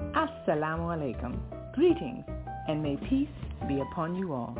assalamu alaikum, greetings and may peace be upon you all.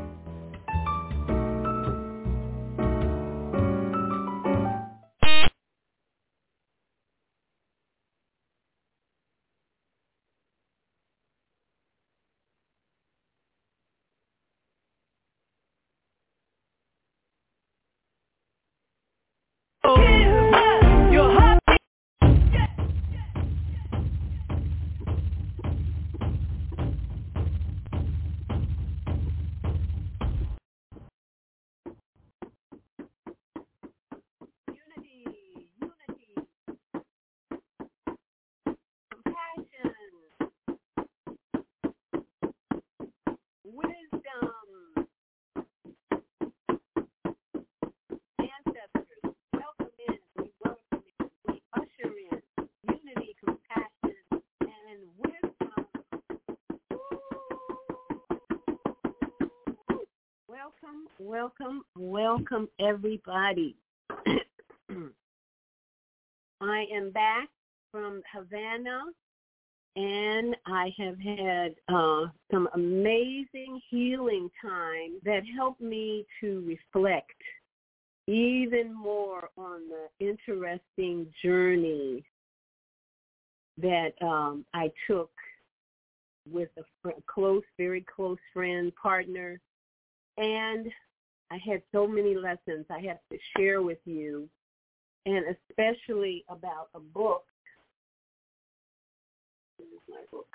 Welcome, welcome everybody. I am back from Havana and I have had uh, some amazing healing time that helped me to reflect even more on the interesting journey that um, I took with a fr- close, very close friend, partner, and I had so many lessons I have to share with you, and especially about a book. My book.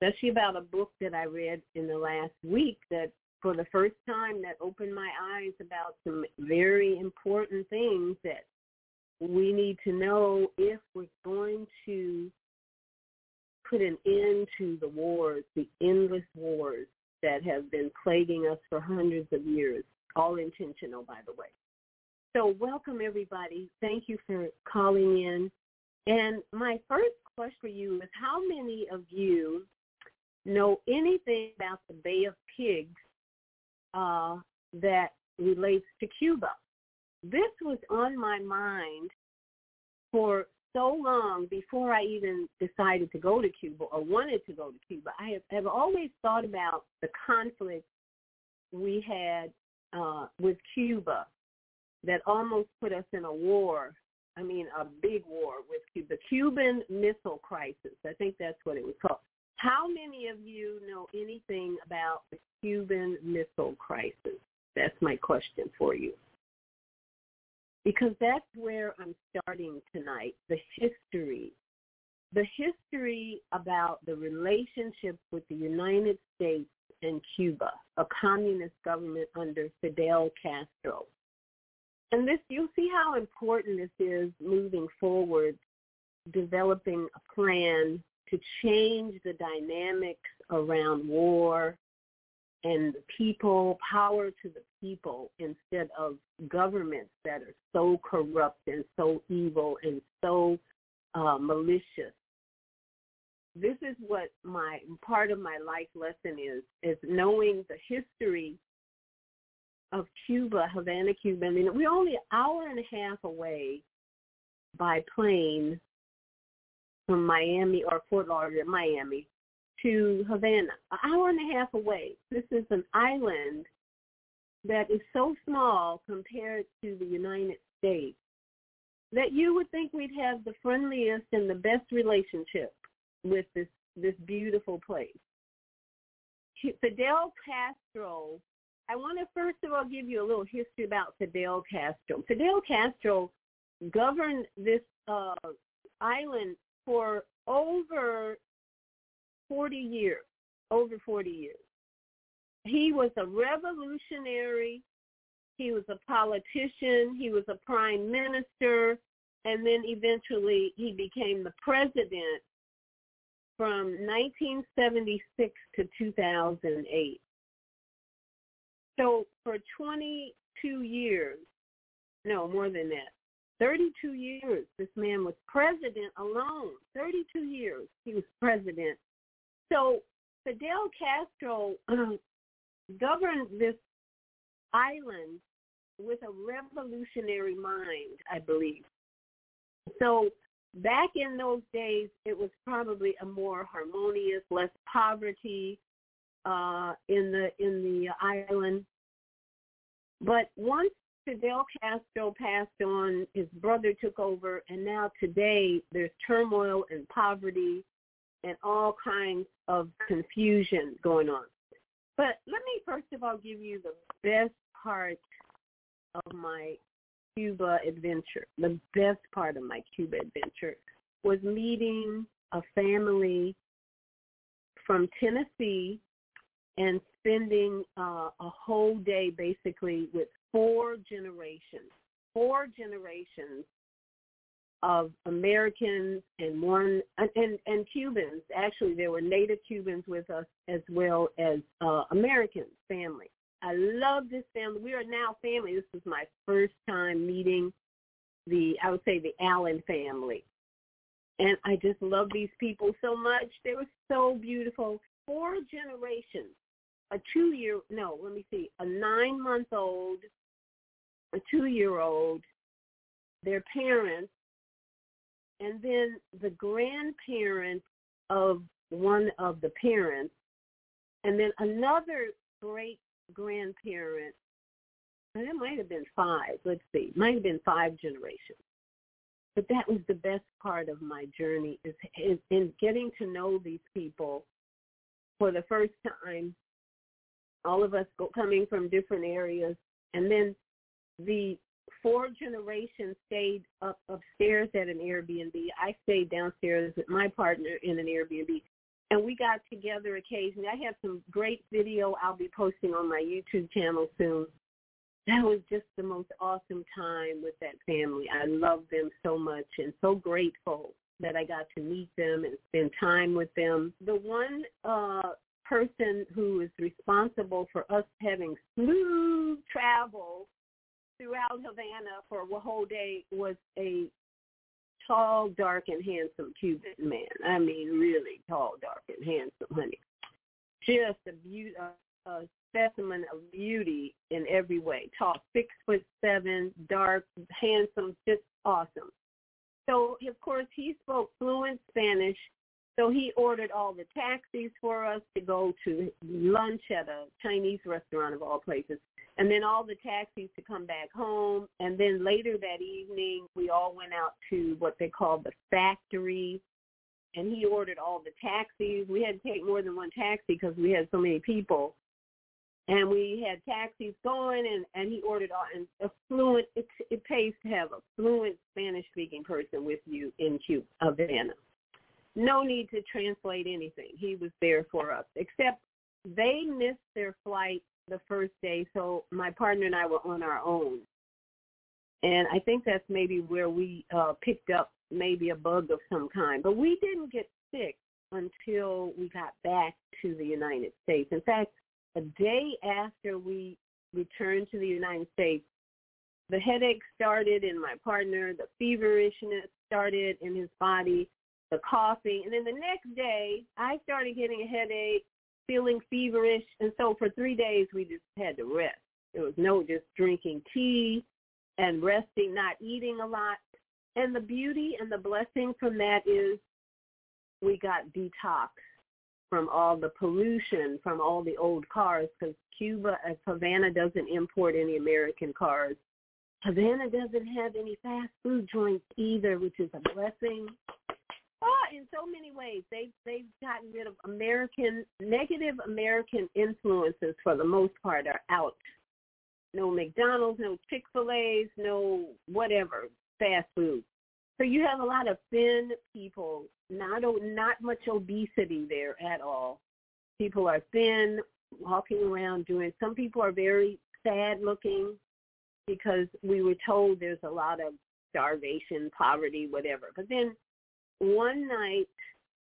Especially about a book that I read in the last week that for the first time that opened my eyes about some very important things that we need to know if we're going to put an end to the wars, the endless wars that have been plaguing us for hundreds of years, all intentional, by the way. So welcome, everybody. Thank you for calling in. And my first question for you is how many of you know anything about the Bay of Pigs uh, that relates to Cuba? This was on my mind for so long before I even decided to go to Cuba or wanted to go to Cuba. I have, have always thought about the conflict we had uh, with Cuba that almost put us in a war. I mean, a big war with Cuba. The Cuban Missile Crisis. I think that's what it was called. How many of you know anything about the Cuban Missile Crisis? That's my question for you. Because that's where I'm starting tonight, the history. The history about the relationship with the United States and Cuba, a communist government under Fidel Castro. And this, you'll see how important this is moving forward, developing a plan to change the dynamics around war and the people, power to the people instead of governments that are so corrupt and so evil and so uh, malicious this is what my part of my life lesson is is knowing the history of Cuba, Havana, Cuba. I mean, we're only an hour and a half away by plane from Miami or Fort Lauderdale, Miami, to Havana. An hour and a half away. This is an island that is so small compared to the United States that you would think we'd have the friendliest and the best relationship with this this beautiful place. Fidel Castro. I want to first of all give you a little history about Fidel Castro. Fidel Castro governed this uh, island for over 40 years. Over 40 years. He was a revolutionary. He was a politician. He was a prime minister. And then eventually he became the president from 1976 to 2008. So for 22 years, no, more than that, 32 years, this man was president alone. 32 years he was president. So Fidel Castro governed this island with a revolutionary mind, I believe. So back in those days, it was probably a more harmonious, less poverty uh, in the in the island. But once Fidel Castro passed on, his brother took over, and now today there's turmoil and poverty and all kinds of confusion going on. But let me first of all give you the best part of my Cuba adventure, the best part of my Cuba adventure was meeting a family from Tennessee and spending uh, a whole day basically with four generations, four generations of Americans and one and and Cubans. Actually, there were Native Cubans with us as well as uh, American family. I love this family. We are now family. This was my first time meeting the, I would say the Allen family. And I just love these people so much. They were so beautiful. Four generations. A two-year, no, let me see, a nine-month-old, a two-year-old, their parents, and then the grandparents of one of the parents, and then another great grandparents, and it might have been five, let's see, might have been five generations. But that was the best part of my journey is, is in getting to know these people for the first time, all of us go, coming from different areas, and then the four generations stayed up upstairs at an Airbnb. I stayed downstairs with my partner in an Airbnb and we got together occasionally. I have some great video I'll be posting on my YouTube channel soon. That was just the most awesome time with that family. I love them so much and so grateful that I got to meet them and spend time with them. The one uh, person who is responsible for us having smooth travel throughout Havana for a whole day was a tall, dark, and handsome Cuban man. I mean, really tall, dark, and handsome, honey. Just a, beauty, a, a specimen of beauty in every way. Tall, six foot seven, dark, handsome, just awesome. So, of course, he spoke fluent Spanish, So he ordered all the taxis for us to go to lunch at a Chinese restaurant of all places. And then all the taxis to come back home. And then later that evening, we all went out to what they call the factory. And he ordered all the taxis. We had to take more than one taxi because we had so many people and we had taxis going and and he ordered all and a fluent it, it pays to have a fluent spanish speaking person with you in cuba havana no need to translate anything he was there for us except they missed their flight the first day so my partner and i were on our own. And i think that's maybe where we uh picked up maybe a bug of some kind. But we didn't get sick until we got back to the united states. In fact a day after we returned to the United States, the headache started in my partner, the feverishness started in his body, the coughing, and then the next day I started getting a headache, feeling feverish, and so for three days we just had to rest. There was no just drinking tea and resting, not eating a lot. And the beauty and the blessing from that is we got detox from all the pollution from all the old cars because Cuba, as Havana doesn't import any American cars. Havana doesn't have any fast food joints either, which is a blessing. Oh, in so many ways, they've they've gotten rid of American negative American influences for the most part are out. No McDonald's, no Chick Fil A's, no whatever fast food. So you have a lot of thin people, not not much obesity there at all. People are thin, walking around doing. Some people are very sad looking because we were told there's a lot of starvation, poverty, whatever. But then one night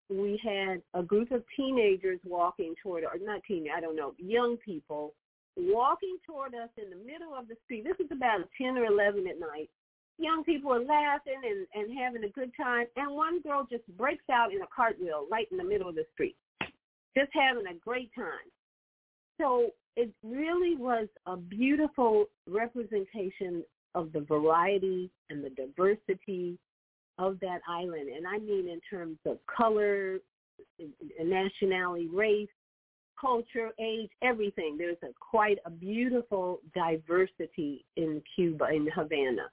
we had a group of teenagers walking toward, or not teen, I don't know, young people walking toward us in the middle of the street. This is about 10 or 11 at night young people are laughing and, and having a good time. And one girl just breaks out in a cartwheel right in the middle of the street, just having a great time. So it really was a beautiful representation of the variety and the diversity of that island. And I mean in terms of color, nationality, race, culture, age, everything. There's a quite a beautiful diversity in Cuba, in Havana.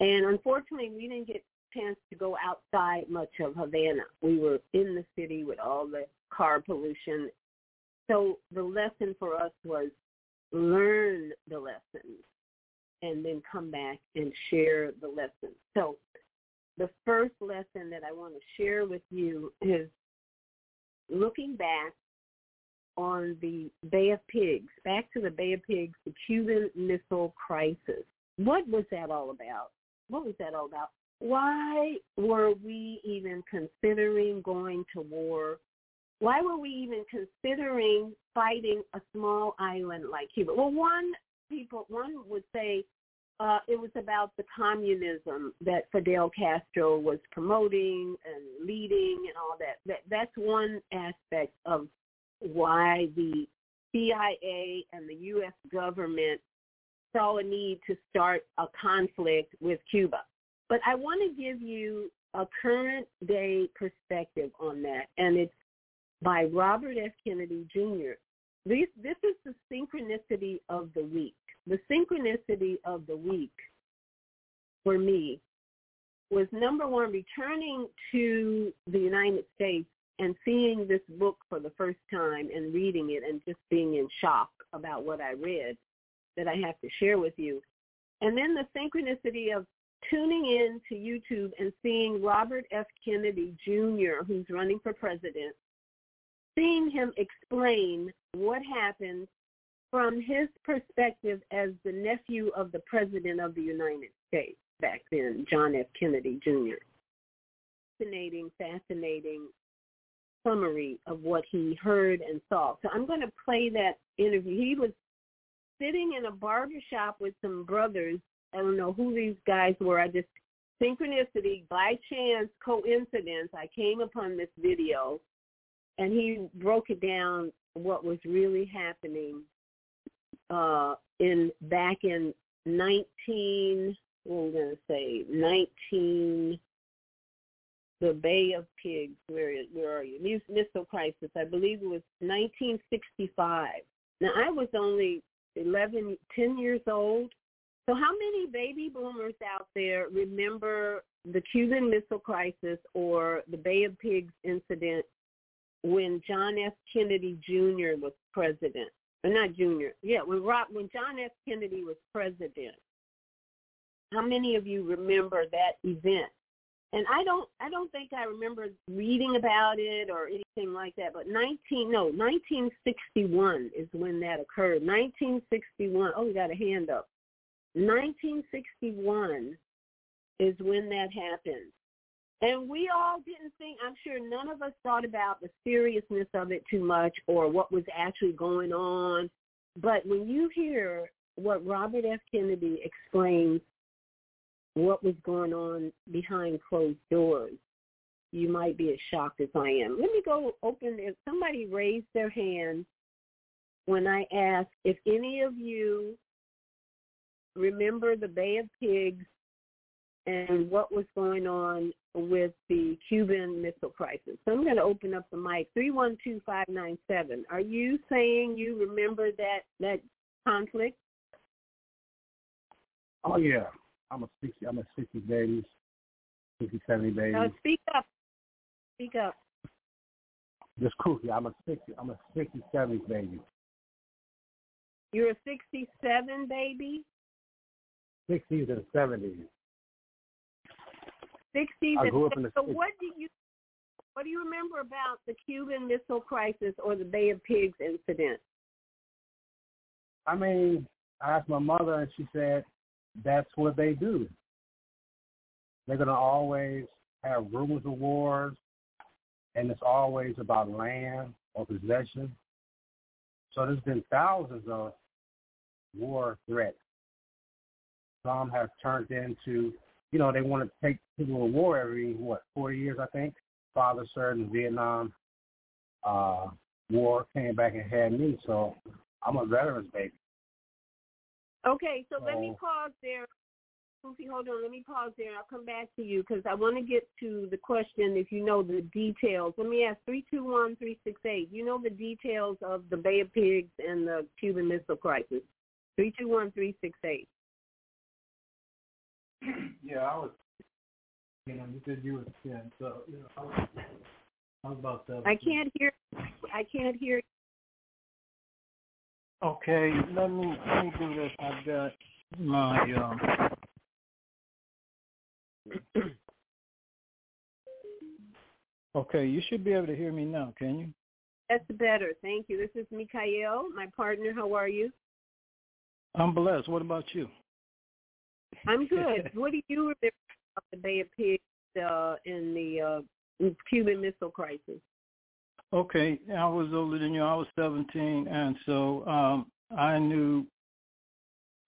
And unfortunately, we didn't get a chance to go outside much of Havana. We were in the city with all the car pollution. So the lesson for us was learn the lessons and then come back and share the lessons. So the first lesson that I want to share with you is looking back on the Bay of Pigs, back to the Bay of Pigs, the Cuban Missile Crisis. What was that all about? what was that all about? Why were we even considering going to war? Why were we even considering fighting a small island like Cuba? Well, one people, one would say uh, it was about the communism that Fidel Castro was promoting and leading and all that. that that's one aspect of why the CIA and the U.S. government saw a need to start a conflict with Cuba. But I want to give you a current day perspective on that, and it's by Robert F. Kennedy Jr. This, this is the synchronicity of the week. The synchronicity of the week for me was number one, returning to the United States and seeing this book for the first time and reading it and just being in shock about what I read that I have to share with you. And then the synchronicity of tuning in to YouTube and seeing Robert F. Kennedy Jr., who's running for president, seeing him explain what happened from his perspective as the nephew of the President of the United States back then, John F. Kennedy Jr. Fascinating, fascinating summary of what he heard and saw. So I'm going to play that interview. He was sitting in a barber shop with some brothers. I don't know who these guys were. I just synchronicity, by chance, coincidence, I came upon this video and he broke it down what was really happening uh in back in 19 what I'm going to say 19 the Bay of Pigs. Where where are you? Missile crisis. I believe it was 1965. Now I was only 11, 10 years old. So how many baby boomers out there remember the Cuban Missile Crisis or the Bay of Pigs incident when John F. Kennedy Jr. was president? Not Jr. Yeah, when Rob, when John F. Kennedy was president. How many of you remember that event? And I don't I don't think I remember reading about it or anything like that. But 19 no 1961 is when that occurred. 1961. Oh, we got a hand up. 1961 is when that happened. And we all didn't think, I'm sure none of us thought about the seriousness of it too much or what was actually going on. But when you hear what Robert F. Kennedy explains what was going on behind closed doors, you might be as shocked as I am. Let me go open, if somebody raised their hand when I asked if any of you remember the Bay of Pigs and what was going on with the Cuban Missile Crisis. So I'm going to open up the mic. 312597. Are you saying you remember that that conflict? Oh yeah. I'm a 60 I'm a 60 babies. 60 70 babies. No, speak up. Speak up. Just cookie. I'm a 60 I'm a 60 70 baby. You're a 67 baby? 60s and 70s. 60s I grew up in the so 60s. what do you what do you remember about the Cuban Missile Crisis or the Bay of Pigs incident? I mean, I asked my mother and she said that's what they do. They're gonna always have rumors of wars and it's always about land or possession. So there's been thousands of war threats. Some have turned into, you know, they want to take people to war every, what, 40 years, I think. Father served in Vietnam. Uh, war came back and had me, so I'm a veteran's baby. Okay, so let me pause there. Goofy, hold on. Let me pause there. I'll come back to you because I want to get to the question if you know the details. Let me ask 321-368. You know the details of the Bay of Pigs and the Cuban Missile Crisis. 321-368. Yeah, I was. You know, you said you were ten, so you know, I was, I was about seven. I can't hear. I can't hear. Okay, let me let me do this. I've got my um. okay, you should be able to hear me now, can you? That's better. Thank you. This is Mikhail, my partner. How are you? I'm blessed. What about you? I'm good. what do you remember about the Bay of Pigs uh, in the uh, Cuban Missile Crisis? Okay, I was older than you. I was 17, and so um, I knew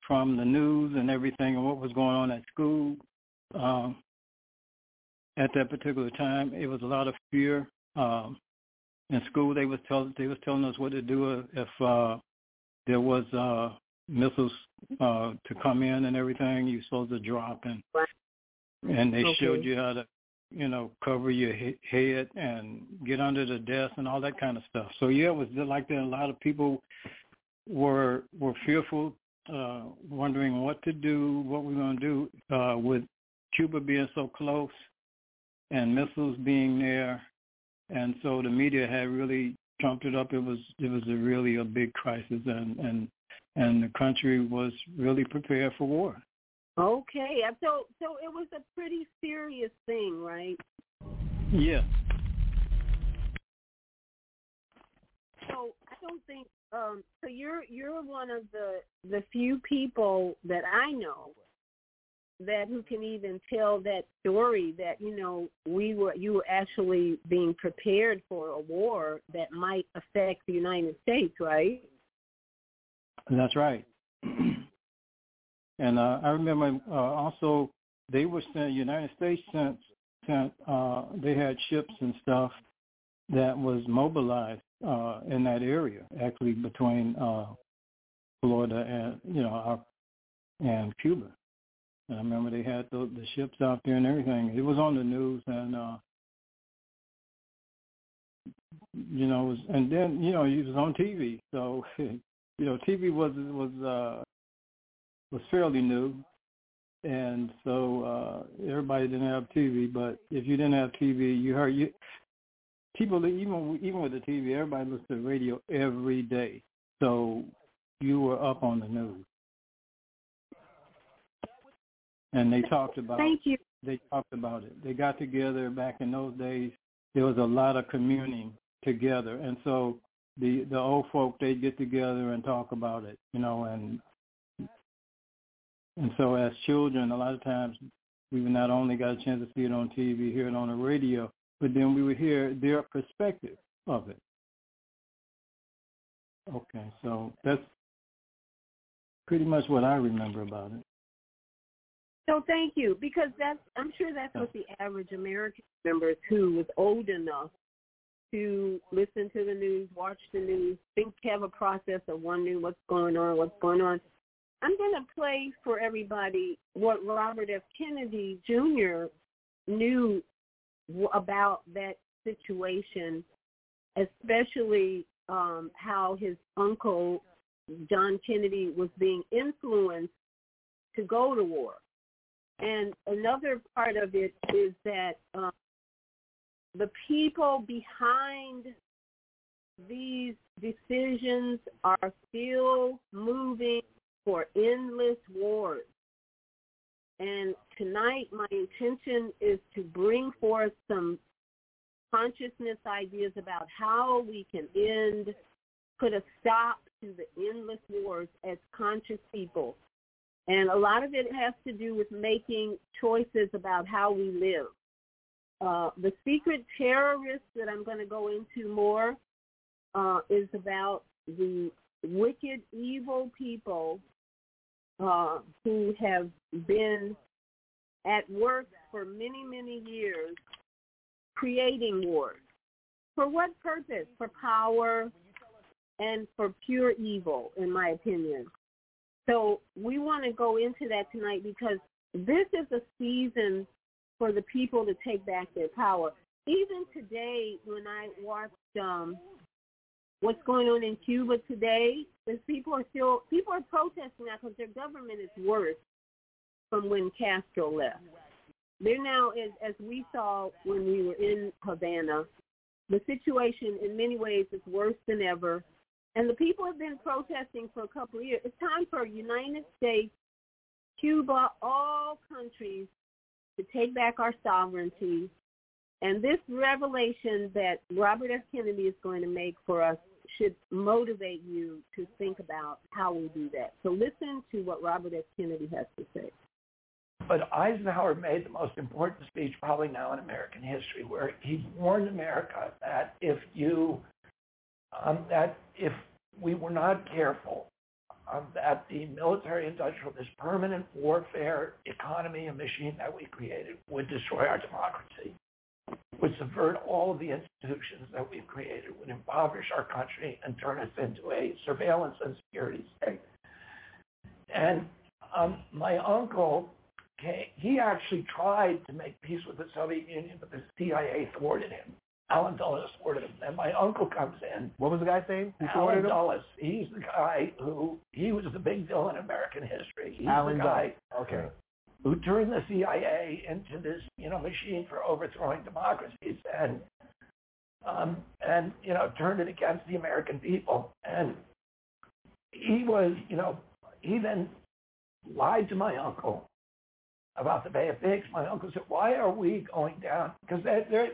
from the news and everything and what was going on at school um, at that particular time. It was a lot of fear. Um, in school, they was tell they was telling us what to do if uh, there was uh, missiles uh, to come in and everything. You're supposed to drop and and they Okay. showed you how to you know, cover your he- head and get under the desk and all that kind of stuff. So yeah, it was just like that. A lot of people were were fearful, uh, wondering what to do, what we're going to do uh, with Cuba being so close and missiles being there, and so the media had really trumped it up. It was it was a really a big crisis, and and and the country was really prepared for war. Okay, so so it was a pretty serious thing, right? Yeah. So I don't think. Um, so you're you're one of the the few people that I know that who can even tell that story that you know we were you were actually being prepared for a war that might affect the United States, right? That's right. and uh, I remember uh, also they were sent. United States sent sent. Uh, they had ships and stuff that was mobilized uh, in that area, actually between uh, Florida and you know our, and Cuba. And I remember they had the, the ships out there and everything. It was on the news, and uh, you know, and then you know he was on TV, so you know TV was was uh, was fairly new, and so uh, everybody didn't have TV. But if you didn't have TV, you heard you people even even with the TV, everybody listened to the radio every day, so you were up on the news. And they talked about. Thank you. They talked about it. They got together back in those days. There was a lot of communing together, and so the the old folk they'd get together and talk about it, you know, and and so as children, a lot of times we not only got a chance to see it on TV, hear it on the radio, but then we would hear their perspective of it. Okay, so that's pretty much what I remember about it. So thank you, because that's I'm sure that's what the average American remembers who was old enough to listen to the news, watch the news, think, have a process of wondering what's going on, what's going on. I'm going to play for everybody what Robert F. Kennedy Jr. knew about that situation, especially um, how his uncle John Kennedy was being influenced to go to war. And another part of it is that um, the people behind these decisions are still moving for endless wars. And tonight my intention is to bring forth some consciousness ideas about how we can end, put a stop to the endless wars as conscious people. And a lot of it has to do with making choices about how we live. Uh, the secret terrorist that I'm going to go into more uh, is about the wicked, evil people uh, who have been at work for many, many years creating wars. For what purpose? For power and for pure evil, in my opinion. So we want to go into that tonight because this is a season for the people to take back their power. Even today, when I watched um, what's going on in Cuba today, is people are still people are protesting now because their government is worse from when Castro left. They're now, as, as we saw when we were in Havana, the situation in many ways is worse than ever. And the people have been protesting for a couple of years. It's time for United States, Cuba, all countries to take back our sovereignty. And this revelation that Robert F. Kennedy is going to make for us should motivate you to think about how we do that. So listen to what Robert F. Kennedy has to say. But Eisenhower made the most important speech probably now in American history, where he warned America that if you um, that if we were not careful, um, that the military-industrial, this permanent warfare economy and machine that we created would destroy our democracy, would subvert all of the institutions that we've created, would impoverish our country and turn us into a surveillance and security state. And um, my uncle, he actually tried to make peace with the Soviet Union, but the CIA thwarted him. Allen Dulles thwarted him. And my uncle comes in. What was the guy's name? Who Allen Dulles. He's the guy who, he was the big villain in American history. He's Allen the guy Dulles. Okay. who turned the CIA into this, you know, machine for overthrowing democracies and, um, and, you know, turned it against the American people. And he was, you know, he then lied to my uncle about the Bay of Pigs. My uncle said, why are we going down? Because there, there's,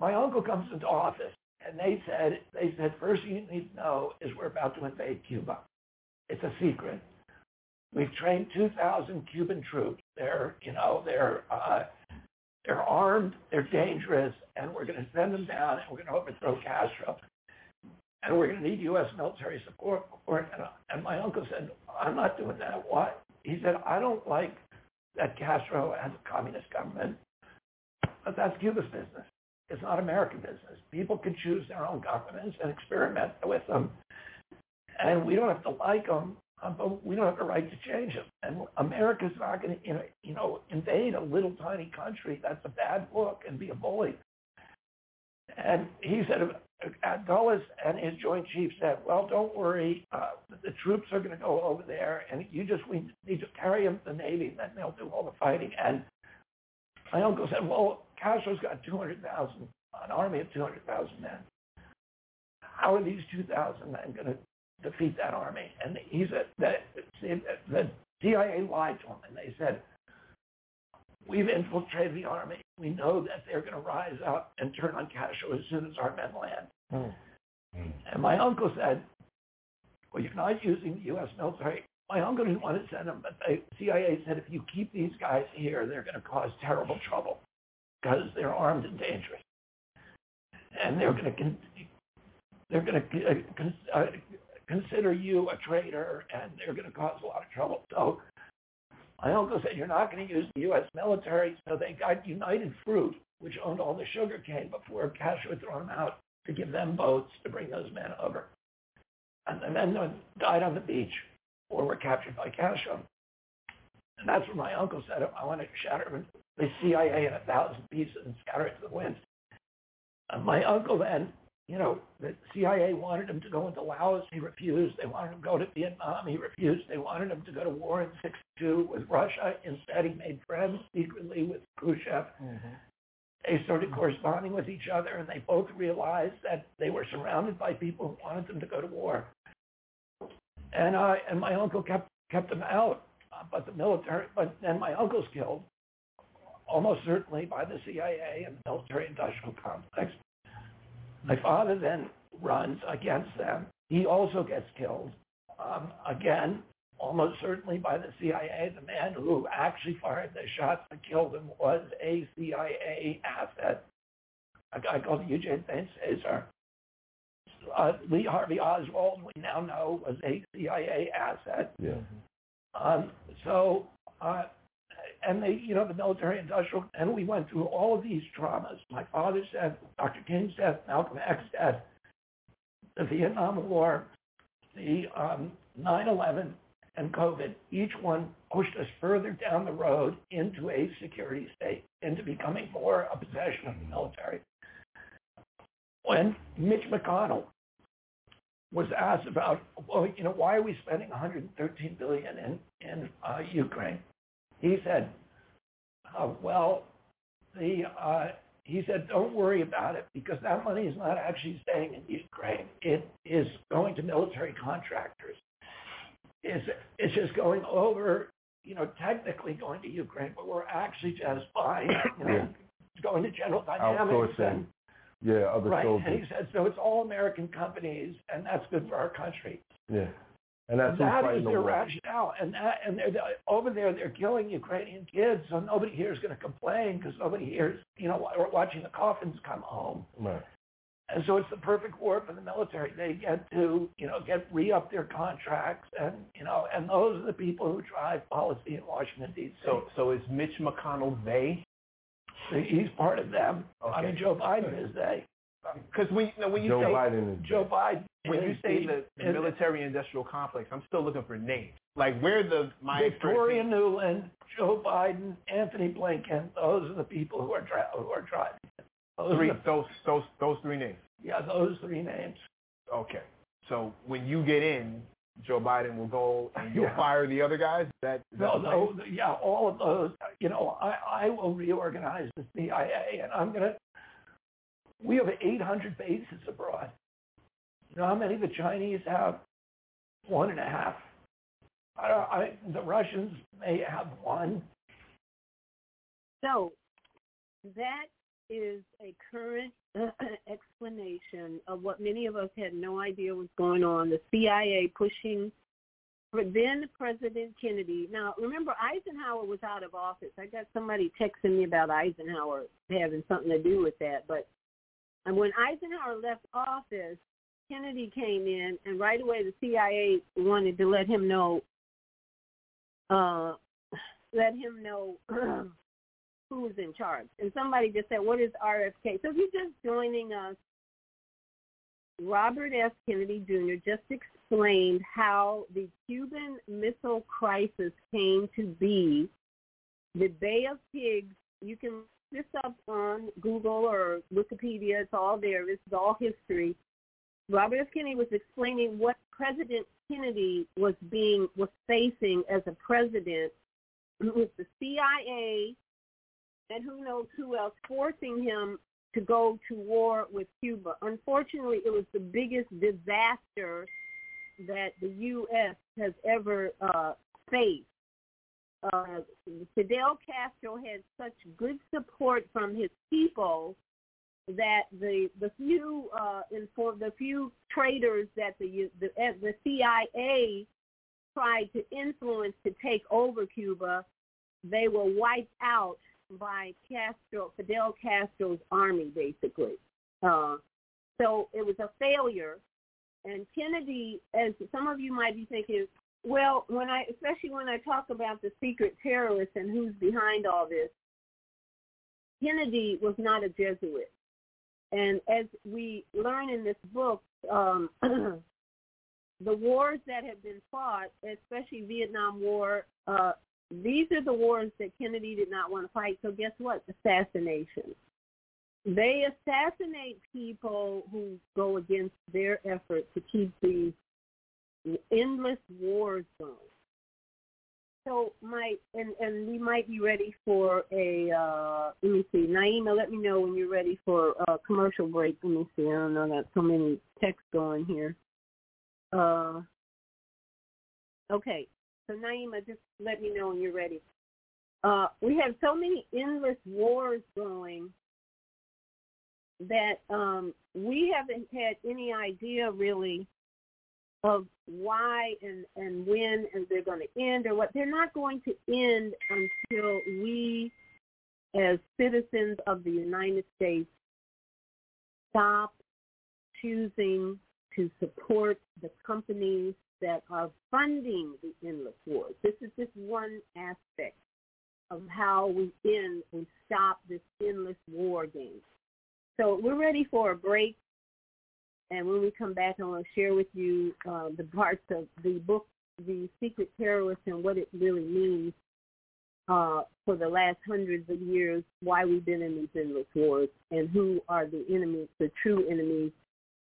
my uncle comes into office and they said, they said, first you need to know is we're about to invade Cuba. It's a secret. We've trained 2,000 Cuban troops. They're, you know, they're, uh, they're armed, they're dangerous, and we're going to send them down and we're going to overthrow Castro. And we're going to need U.S. military support. And my uncle said, I'm not doing that. Why? He said, I don't like that Castro has a communist government, but that's Cuba's business. It's not American business. People can choose their own governments and experiment with them. And we don't have to like them, um, but we don't have the right to change them. And America's not going to, you know, invade a little tiny country that's a bad book and be a bully. And he said, uh, Dulles and his Joint Chiefs said, well, don't worry, uh, the troops are going to go over there, and you just we need to carry them to the Navy, and then they'll do all the fighting. And my uncle said, well, Castro's got 200,000, an army of 200,000 men. How are these 2,000 men going to defeat that army? And he said that the CIA lied to him, and they said, we've infiltrated the army. We know that they're going to rise up and turn on Castro as soon as our men land. Mm. And my uncle said, well, you're not using the U.S. military. My uncle didn't want to send them, but the CIA said if you keep these guys here, they're going to cause terrible trouble because they're armed and dangerous, and they're going to they're going to uh, consider you a traitor, and they're going to cause a lot of trouble. So my uncle said, you're not going to use the U.S. military, so they got United Fruit, which owned all the sugar cane before Castro had thrown them out to give them boats to bring those men over. And the men died on the beach or were captured by Castro. And that's when my uncle said, I want to shatter the CIA in a thousand pieces and scatter it to the wind. And my uncle then you know, the CIA wanted him to go into Laos. He refused. They wanted him to go to Vietnam. He refused. They wanted him to go to war in 62 with Russia. Instead, he made friends secretly with Khrushchev. Mm-hmm. They started corresponding with each other, and they both realized that they were surrounded by people who wanted them to go to war. And uh, and my uncle kept kept them out, uh, but the military. But then my uncle's killed, almost certainly by the CIA and the military-industrial complex. My father then runs against them. He also gets killed. Um, again, almost certainly by the CIA. The man who actually fired the shots that killed him was a CIA asset, a guy called Eugene Cesar. Uh, Lee Harvey Oswald, we now know, was a CIA asset. Yeah. Um, so uh, and they, you know, the military industrial, and we went through all of these traumas. My father's death, Dr. King's death, Malcolm X's death, the Vietnam War, the um, 9/11, and COVID. Each one pushed us further down the road into a security state, into becoming more a possession of the military. When Mitch McConnell was asked about, well, you know, why are we spending 113 billion in in uh, Ukraine? He said, uh, well, the uh, he said, don't worry about it because that money is not actually staying in Ukraine. It is going to military contractors. It's, it's just going over, you know, technically going to Ukraine, but we're actually just buying, you know, going to General Dynamics. And, yeah, other right. soldiers. And he said, so it's all American companies, and that's good for our country. Yeah. And that's that is their rationale. And that, and they're, they're, over there, they're killing Ukrainian kids, so nobody here is going to complain because nobody here is, you know, watching the coffins come home. Right. And so it's the perfect war for the military. They get to, you know, get re-up their contracts, and you know, and those are the people who drive policy in Washington D.C. So, so is Mitch McConnell they? He's part of them. Okay. I mean, Joe Biden is they. Because when, you know, when you Joe say Biden Joe Biden, when you say the, the military-industrial complex, I'm still looking for names. Like where the my Victoria Nuland, Joe Biden, Antony Blinken. Those are the people who are dri- who are driving. Those three, the, those those those three names. Yeah, those three names. Okay, so when you get in, Joe Biden will go and you'll yeah. fire the other guys. That, no, no, yeah, all of those. You know, I I will reorganize the CIA, and I'm gonna we have 800 bases abroad. You know how many the Chinese have? One and a half. I, I, the Russians may have one. So that is a current explanation of what many of us had no idea was going on. The CIA pushing for then President Kennedy. Now, remember, Eisenhower was out of office. I got somebody texting me about Eisenhower having something to do with that, but and when Eisenhower left office, Kennedy came in, and right away the CIA wanted to let him know, uh, let him know who was in charge. And somebody just said, "What is RFK?" So if you're just joining us, Robert F. Kennedy Jr. just explained how the Cuban Missile Crisis came to be. The Bay of Pigs. You can this up on Google or Wikipedia. It's all there. Is all history. Robert F. Kennedy was explaining what President Kennedy was being was facing as a president with the CIA and who knows who else forcing him to go to war with Cuba. Unfortunately, it was the biggest disaster that the U.S. has ever uh, faced. Uh, Fidel Castro had such good support from his people that the the few uh, inform the few traitors that the the, the CIA tried to influence to take over Cuba, they were wiped out by Castro, Fidel Castro's army, basically. Uh, so it was a failure. And Kennedy, as some of you might be thinking, well, when I, especially when I talk about the secret terrorists and who's behind all this, Kennedy was not a Jesuit. And as we learn in this book, um, the wars that have been fought, especially Vietnam War, uh, these are the wars that Kennedy did not want to fight. So guess what? Assassination. They assassinate people who go against their effort to keep these endless wars going. So my and and we might be ready for a uh let me see. Naima, let me know when you're ready for a commercial break. Let me see. I don't know, I got so many texts going here. Uh okay. So Naima, just let me know when you're ready. Uh, we have so many endless wars going that um, we haven't had any idea really of why and, and when and they're going to end or what. They're not going to end until we as citizens of the United States stop choosing to support the companies that are funding the endless wars. This is just one aspect of how we end and stop this endless war game. So we're ready for a break. And when we come back, I want to share with you uh, the parts of the book, The Secret Terrorist, and what it really means uh, for the last hundreds of years, why we've been in these endless wars, and who are the enemies, the true enemies,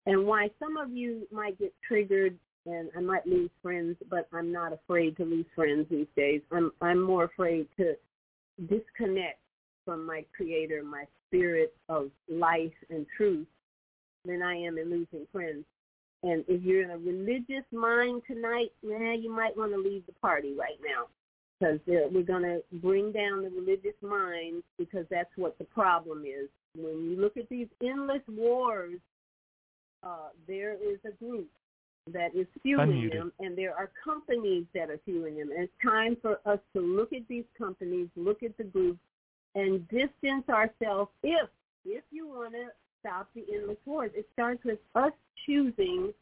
and why some of you might get triggered and I might lose friends, but I'm not afraid to lose friends these days. I'm I'm more afraid to disconnect from my creator, my spirit of life and truth than I am in losing friends. And if you're in a religious mind tonight, man, you might want to leave the party right now because we're going to bring down the religious mind because that's what the problem is. When you look at these endless wars, uh, there is a group that is fueling Unmuted. them, and there are companies that are fueling them. And it's time for us to look at these companies, look at the groups, and distance ourselves if if you want to stop the endless wars. It starts with us choosing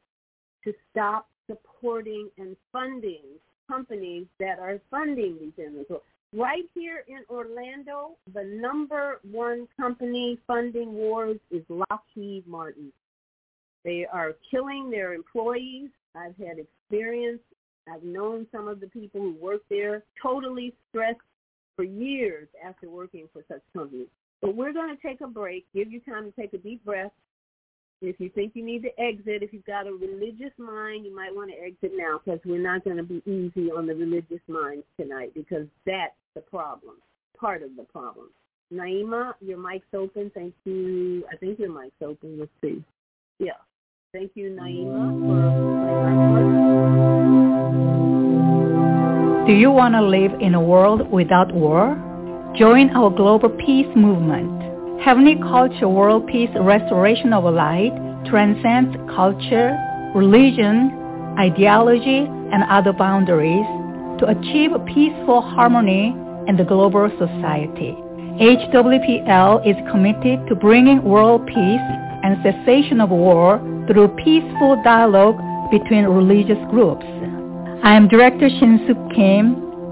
to stop supporting and funding companies that are funding these endless wars. Right here in Orlando, the number one company funding wars is Lockheed Martin. They are killing their employees. I've had experience. I've known some of the people who work there totally stressed for years after working for such companies. But we're going to take a break, give you time to take a deep breath. If you think you need to exit, if you've got a religious mind, you might want to exit now because we're not going to be easy on the religious minds tonight because that's the problem, part of the problem. Naima, your mic's open. Thank you. I think your mic's open. Let's see. Yeah. Thank you, Naima, Do you want to live in a world without war? Join our global peace movement. Heavenly Culture World Peace Restoration of Light transcends culture, religion, ideology, and other boundaries to achieve peaceful harmony in the global society. HWPL is committed to bringing world peace and cessation of war through peaceful dialogue between religious groups. I am Director Shin-Suk Kim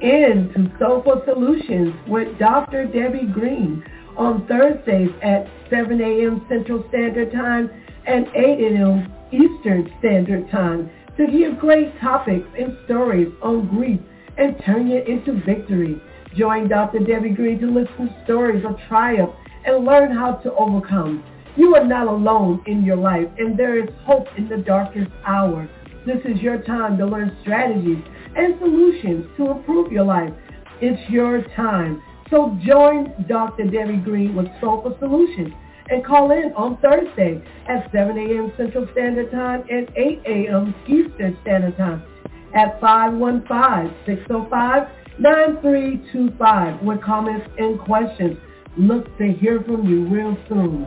in to Soulful Solutions with Dr. Debbie Green on Thursdays at 7 a.m. Central Standard Time and 8 a.m. Eastern Standard Time to hear great topics and stories on grief and turn it into victory. Join Dr. Debbie Green to listen to stories of triumph and learn how to overcome. You are not alone in your life and there is hope in the darkest hour. This is your time to learn strategies and solutions to improve your life. It's your time. So join Dr. Debbie Green with Soulful Solutions and call in on Thursday at 7 a.m. Central Standard Time and 8 a.m. Eastern Standard Time at 515-605-9325 with comments and questions. Look to hear from you real soon.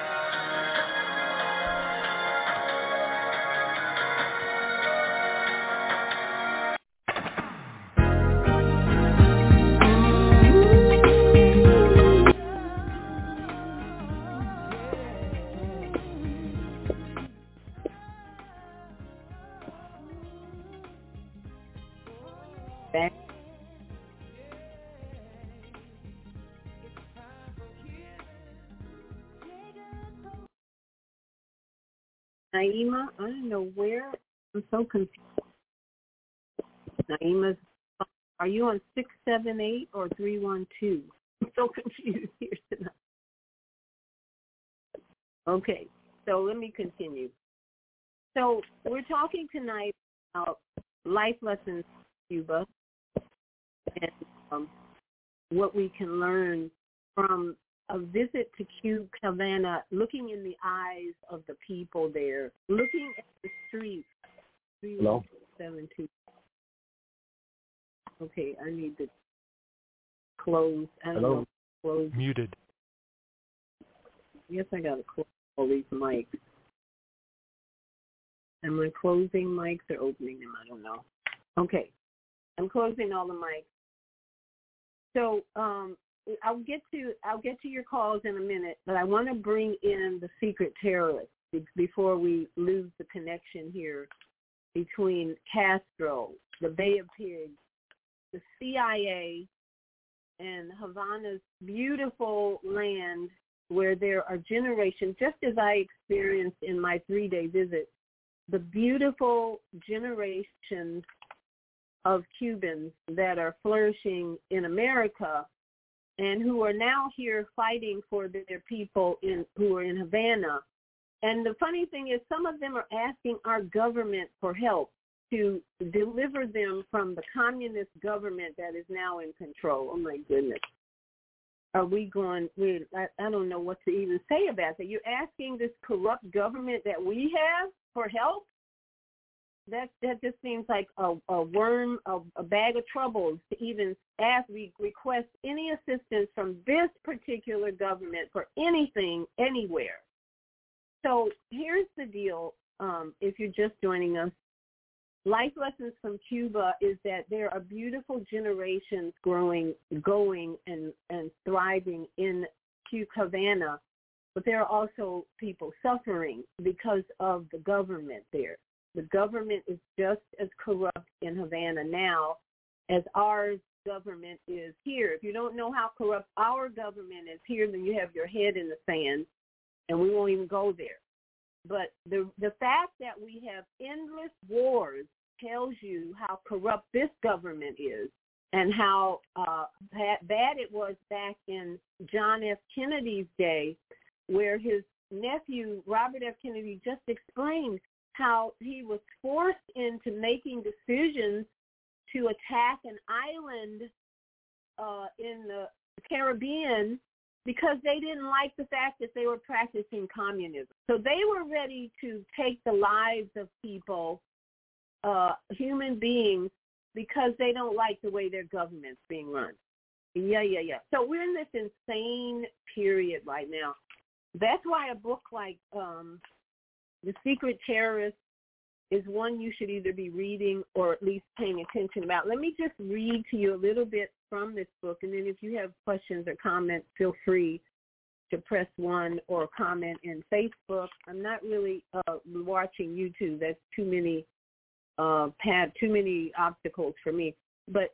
Naima, I don't know where. I'm so confused. Naima's, are you on 678 or 312? I'm so confused here tonight. Okay, so let me continue. So we're talking tonight about life lessons in Cuba and um, what we can learn from a visit to Cuba Havana, looking in the eyes of the people there, looking at the streets. Hello? Seven. Okay, I need to close. I don't Hello? know. Close. Muted. Yes, I gotta close all these mics. Am I closing mics or opening them? I don't know. Okay, I'm closing all the mics. So um, I'll get to I'll get to your calls in a minute, but I want to bring in the secret terrorists before we lose the connection here between Castro, the Bay of Pigs, the CIA, and Havana's beautiful land where there are generations, just as I experienced in my three-day visit, the beautiful generations of Cubans that are flourishing in America and who are now here fighting for their people in who are in Havana. And the funny thing is some of them are asking our government for help to deliver them from the communist government that is now in control. Oh my goodness. Are we going we I, I don't know what to even say about that. You're asking this corrupt government that we have for help? That that just seems like a, a worm, a, a bag of troubles to even ask, we request any assistance from this particular government for anything, anywhere. So here's the deal. Um, if you're just joining us, Life Lessons from Cuba is that there are beautiful generations growing, going, and, and thriving in Havana, but there are also people suffering because of the government there. The government is just as corrupt in Havana now as ours government is here. If you don't know how corrupt our government is here, then you have your head in the sand, and we won't even go there. But the the fact that we have endless wars tells you how corrupt this government is and how uh, bad it was back in John F. Kennedy's day, where his nephew Robert F. Kennedy just explained how he was forced into making decisions to attack an island uh, in the Caribbean because they didn't like the fact that they were practicing communism. So they were ready to take the lives of people, uh, human beings, because they don't like the way their government's being run. Yeah, yeah, yeah. So we're in this insane period right now. That's why a book like um, The Secret Terrorist is one you should either be reading or at least paying attention about. Let me just read to you a little bit from this book, and then if you have questions or comments, feel free to press one or comment in Facebook. I'm not really uh, watching YouTube. That's too many uh, pad, too many obstacles for me. But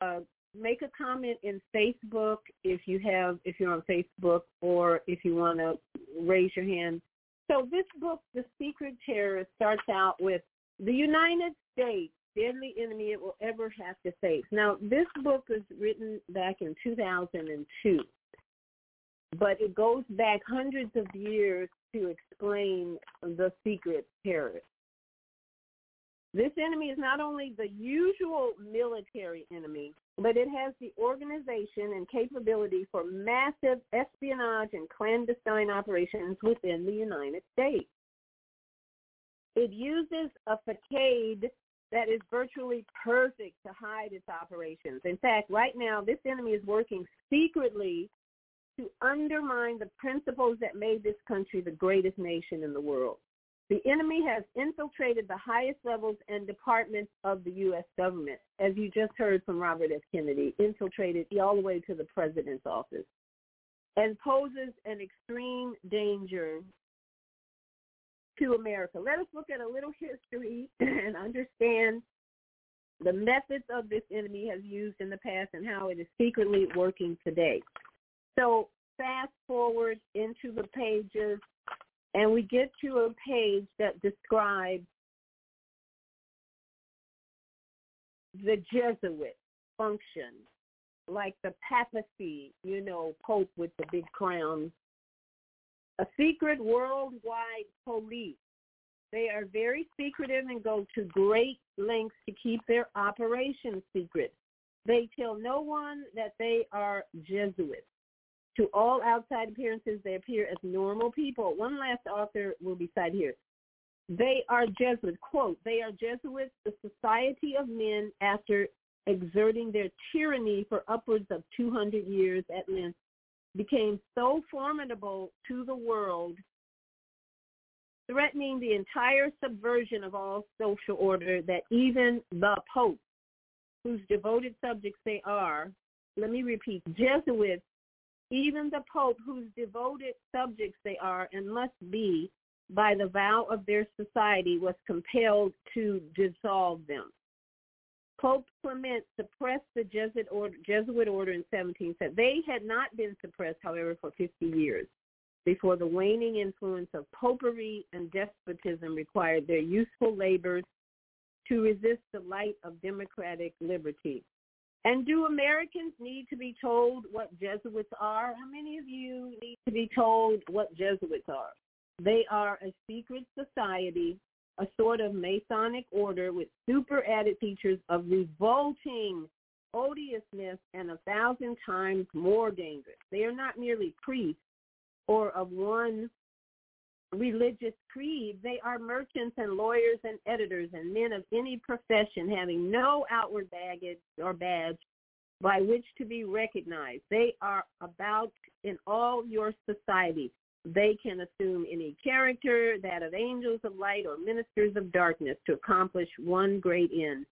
uh, make a comment in Facebook if you have if you're on Facebook or if you want to raise your hand so this book, The Secret Terrorist, starts out with the United States, deadly enemy it will ever have to face. Now, this book was written back in 2002, but it goes back hundreds of years to explain the secret terrorist. This enemy is not only the usual military enemy, but it has the organization and capability for massive espionage and clandestine operations within the United States. It uses a facade that is virtually perfect to hide its operations. In fact, right now, this enemy is working secretly to undermine the principles that made this country the greatest nation in the world. The enemy has infiltrated the highest levels and departments of the U.S. government, as you just heard from Robert F. Kennedy, infiltrated all the way to the president's office, and poses an extreme danger to America. Let us look at a little history and understand the methods of this enemy has used in the past and how it is secretly working today. So fast forward into the pages and we get to a page that describes the Jesuit function, like the papacy, you know, Pope with the big crown, a secret worldwide police. They are very secretive and go to great lengths to keep their operations secret. They tell no one that they are Jesuits. To all outside appearances, they appear as normal people. One last author will be cited here. They are Jesuits. Quote, they are Jesuits, the society of men after exerting their tyranny for upwards of 200 years at length became so formidable to the world, threatening the entire subversion of all social order that even the Pope, whose devoted subjects they are, let me repeat, Jesuits even the Pope, whose devoted subjects they are and must be by the vow of their society, was compelled to dissolve them. Pope Clement suppressed the Jesuit order, Jesuit order in 1770. They had not been suppressed, however, for 50 years before the waning influence of popery and despotism required their useful labors to resist the light of democratic liberty. And do Americans need to be told what Jesuits are? How many of you need to be told what Jesuits are? They are a secret society, a sort of Masonic order with super added features of revolting odiousness and a thousand times more dangerous. They are not merely priests or of one religious creed. They are merchants and lawyers and editors and men of any profession having no outward baggage or badge by which to be recognized. They are about in all your society. They can assume any character, that of angels of light or ministers of darkness, to accomplish one great end.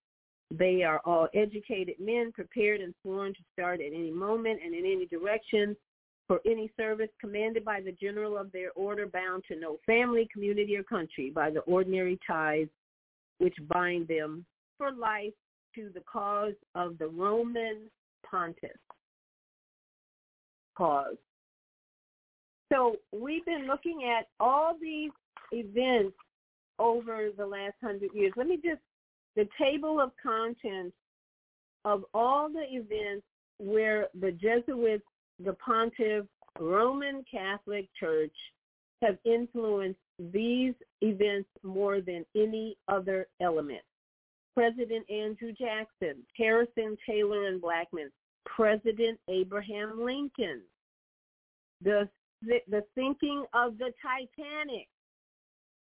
They are all educated men, prepared and sworn to start at any moment and in any direction for any service commanded by the general of their order bound to no family, community, or country by the ordinary ties which bind them for life to the cause of the Roman pontiff cause. So we've been looking at all these events over the last hundred years. Let me just, the table of contents of all the events where the Jesuits, the pontiff, Roman Catholic Church have influenced these events more than any other element. President Andrew Jackson, Harrison, Taylor, and Blackman, President Abraham Lincoln, the the sinking of the Titanic,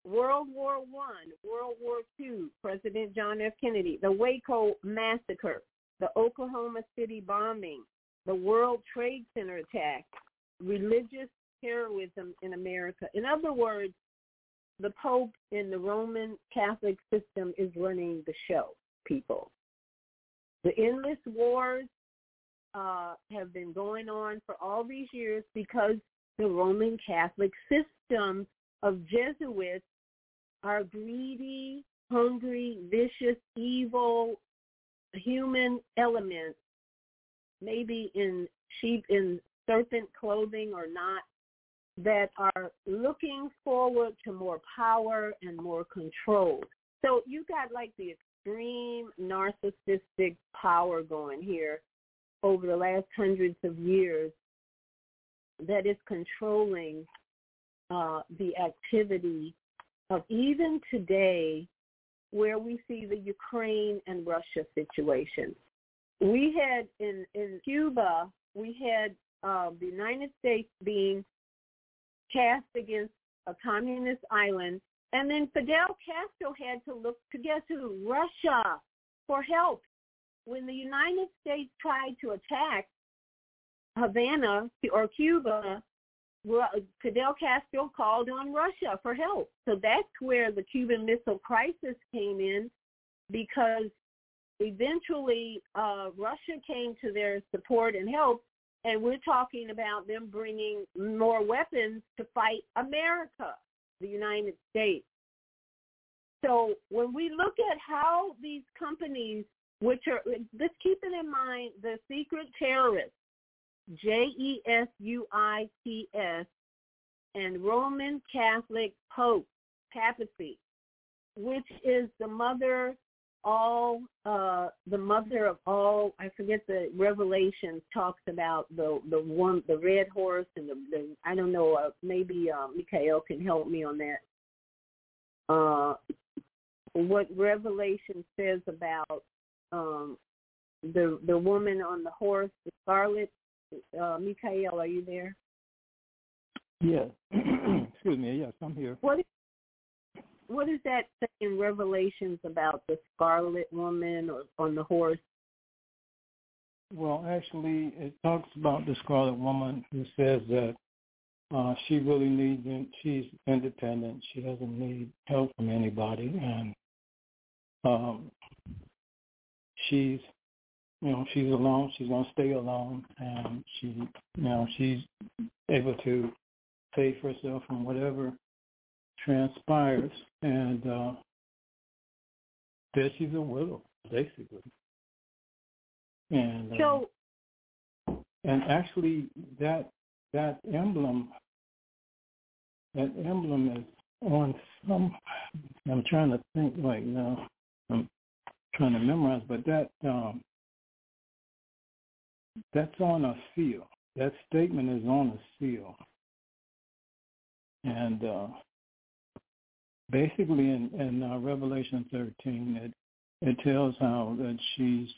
World War One, World War Two, President John F. Kennedy, the Waco massacre, the Oklahoma City bombing, the World Trade Center attack, religious terrorism in America. In other words, the Pope in the Roman Catholic system is running the show, people. The endless wars uh, have been going on for all these years because the Roman Catholic system of Jesuits are greedy, hungry, vicious, evil human elements, maybe in sheep in serpent clothing or not, that are looking forward to more power and more control. So you got like the extreme narcissistic power going here over the last hundreds of years that is controlling uh, the activity of even today where we see the Ukraine and Russia situation. We had in, in Cuba, we had uh, the United States being cast against a communist island, and then Fidel Castro had to look to guess who? Russia for help. When the United States tried to attack Havana or Cuba, Fidel Castro called on Russia for help. So that's where the Cuban Missile Crisis came in because eventually uh, Russia came to their support and help, and we're talking about them bringing more weapons to fight America, the United States. So when we look at how these companies, which are, let's keep it in mind, the secret terrorists, J-E-S-U-I-T-S, and Roman Catholic Pope, papacy, which is the mother all uh the mother of all i forget the revelations talks about the the one the red horse and the, the i don't know uh, maybe uh Mikhail can help me on that. Uh what revelation says about um the the woman on the horse the scarlet uh Mikhail are you there? Yes. Excuse me. Yes i'm here. What what does that say in Revelations about the scarlet woman or on the horse? Well, actually, it talks about the scarlet woman who says that uh, she really needs, she's independent. She doesn't need help from anybody, and um, she's, you know, she's alone. She's gonna stay alone, and she, you know, she's able to save herself from whatever transpires, and uh, that she's a widow, basically. And uh, so, and actually, that that emblem, that emblem is on some. I'm trying to think right now. I'm trying to memorize, but that um, that's on a seal. That statement is on a seal, and uh, basically in, in uh, Revelation 13, it it tells how that she's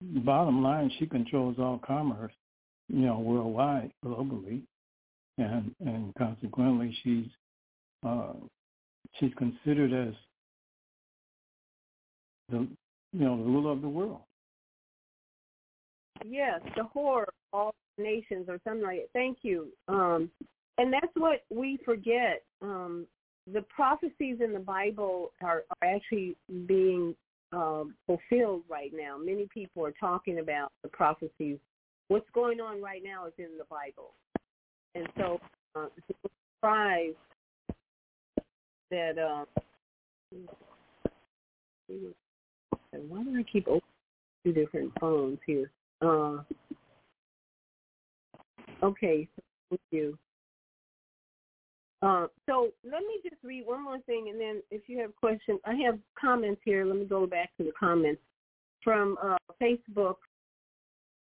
bottom line she controls all commerce, you know, worldwide, globally, and and consequently she's uh, she's considered as the you know the ruler of the world. Yes, the whore of all nations or something like it. Thank you. Um, and that's what we forget. Um, the prophecies in the Bible are, are actually being um, fulfilled right now. Many people are talking about the prophecies. What's going on right now is in the Bible, and so uh, surprise that uh. Why do I keep opening two different phones here? Uh, okay, thank you. Uh, so let me just read one more thing, and then if you have questions, I have comments here. Let me go back to the comments from uh, Facebook.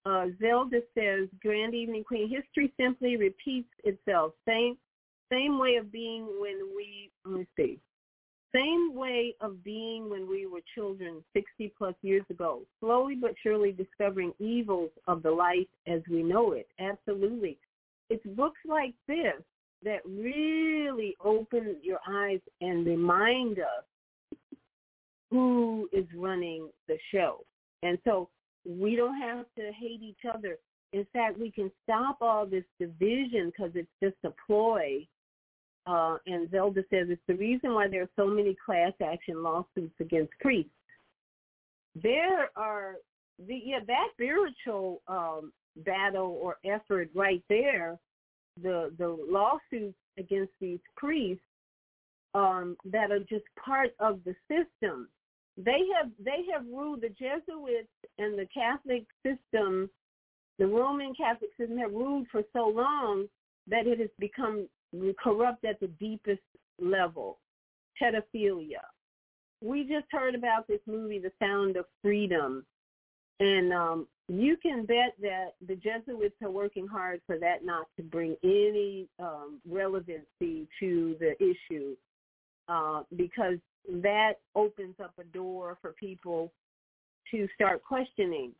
Uh, Zelda says, "Grand evening, Queen. History simply repeats itself. Same, same way of being when we. Let me see. Same way of being when we were children 60 plus years ago, slowly but surely discovering evils of the life as we know it. Absolutely. It's books like this that really open your eyes and remind us who is running the show. And so we don't have to hate each other. In fact, we can stop all this division because it's just a ploy uh, and Zelda says it's the reason why there are so many class action lawsuits against priests. There are the yeah that spiritual um, battle or effort right there, the the lawsuits against these priests um, that are just part of the system. They have they have ruled the Jesuits and the Catholic system, the Roman Catholic system have ruled for so long that it has become corrupt at the deepest level, pedophilia. We just heard about this movie, The Sound of Freedom, and um, you can bet that the Jesuits are working hard for that not to bring any um, relevancy to the issue uh, because that opens up a door for people to start questioning.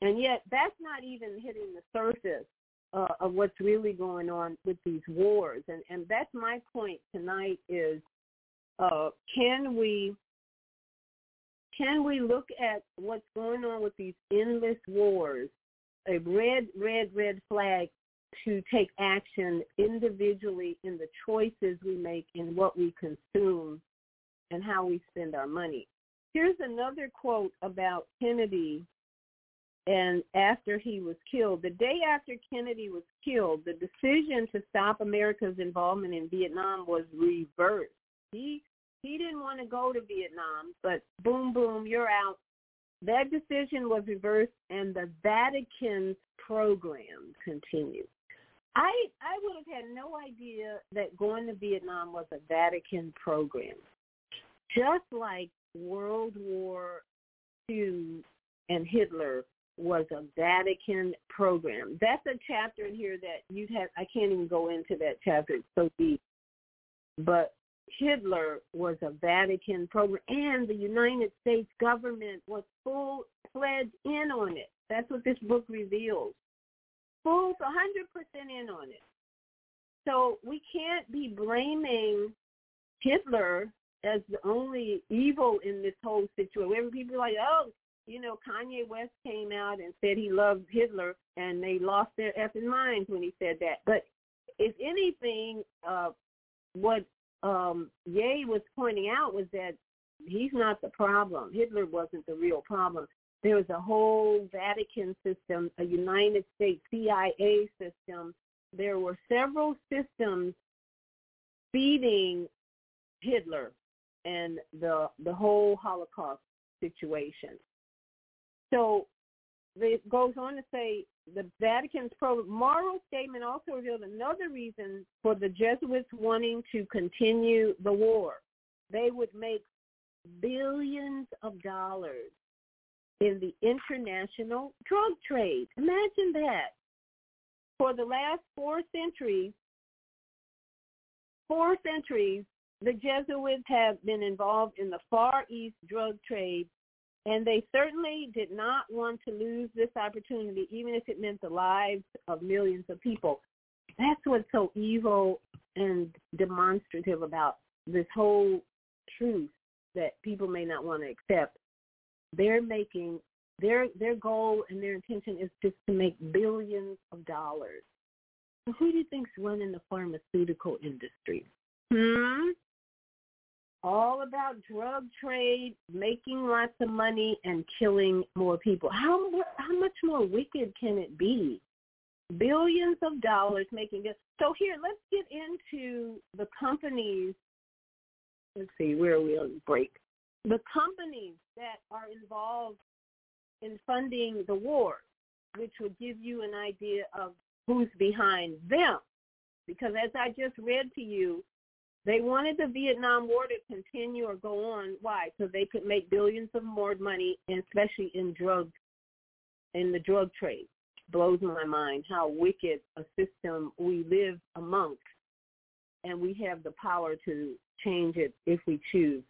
And yet that's not even hitting the surface uh, of what's really going on with these wars. And, and that's my point tonight is uh, can we can we look at what's going on with these endless wars, a red, red, red flag to take action individually in the choices we make in what we consume and how we spend our money. Here's another quote about Kennedy and after he was killed, the day after Kennedy was killed, the decision to stop America's involvement in Vietnam was reversed. He he didn't want to go to Vietnam, but boom boom, you're out. That decision was reversed and the Vatican's program continued. I I would have had no idea that going to Vietnam was a Vatican program. Just like World War II and Hitler was a Vatican program. That's a chapter in here that you have. I can't even go into that chapter. It's so deep. But Hitler was a Vatican program, and the United States government was full fledged in on it. That's what this book reveals. Full, 100% in on it. So we can't be blaming Hitler as the only evil in this whole situation. People are like, oh, you know, Kanye West came out and said he loved Hitler, and they lost their effing minds when he said that. But if anything, uh, what um, Ye was pointing out was that he's not the problem. Hitler wasn't the real problem. There was a whole Vatican system, a United States CIA system. There were several systems feeding Hitler and the the whole Holocaust situation. So it goes on to say the Vatican's moral statement also revealed another reason for the Jesuits wanting to continue the war. They would make billions of dollars in the international drug trade. Imagine that. For the last four centuries, four centuries, the Jesuits have been involved in the Far East drug trade and they certainly did not want to lose this opportunity, even if it meant the lives of millions of people. That's what's so evil and demonstrative about this whole truth that people may not want to accept. They're making their their goal and their intention is just to make billions of dollars. So who do you think's running the pharmaceutical industry? Hmm? All about drug trade, making lots of money, and killing more people. How how much more wicked can it be? Billions of dollars making this. So here, let's get into the companies. Let's see, where are we on break? the companies that are involved in funding the war, which would give you an idea of who's behind them. Because as I just read to you, they wanted the Vietnam War to continue or go on. Why? So they could make billions of more money, especially in drugs, in the drug trade. Blows my mind how wicked a system we live amongst, and we have the power to change it if we choose.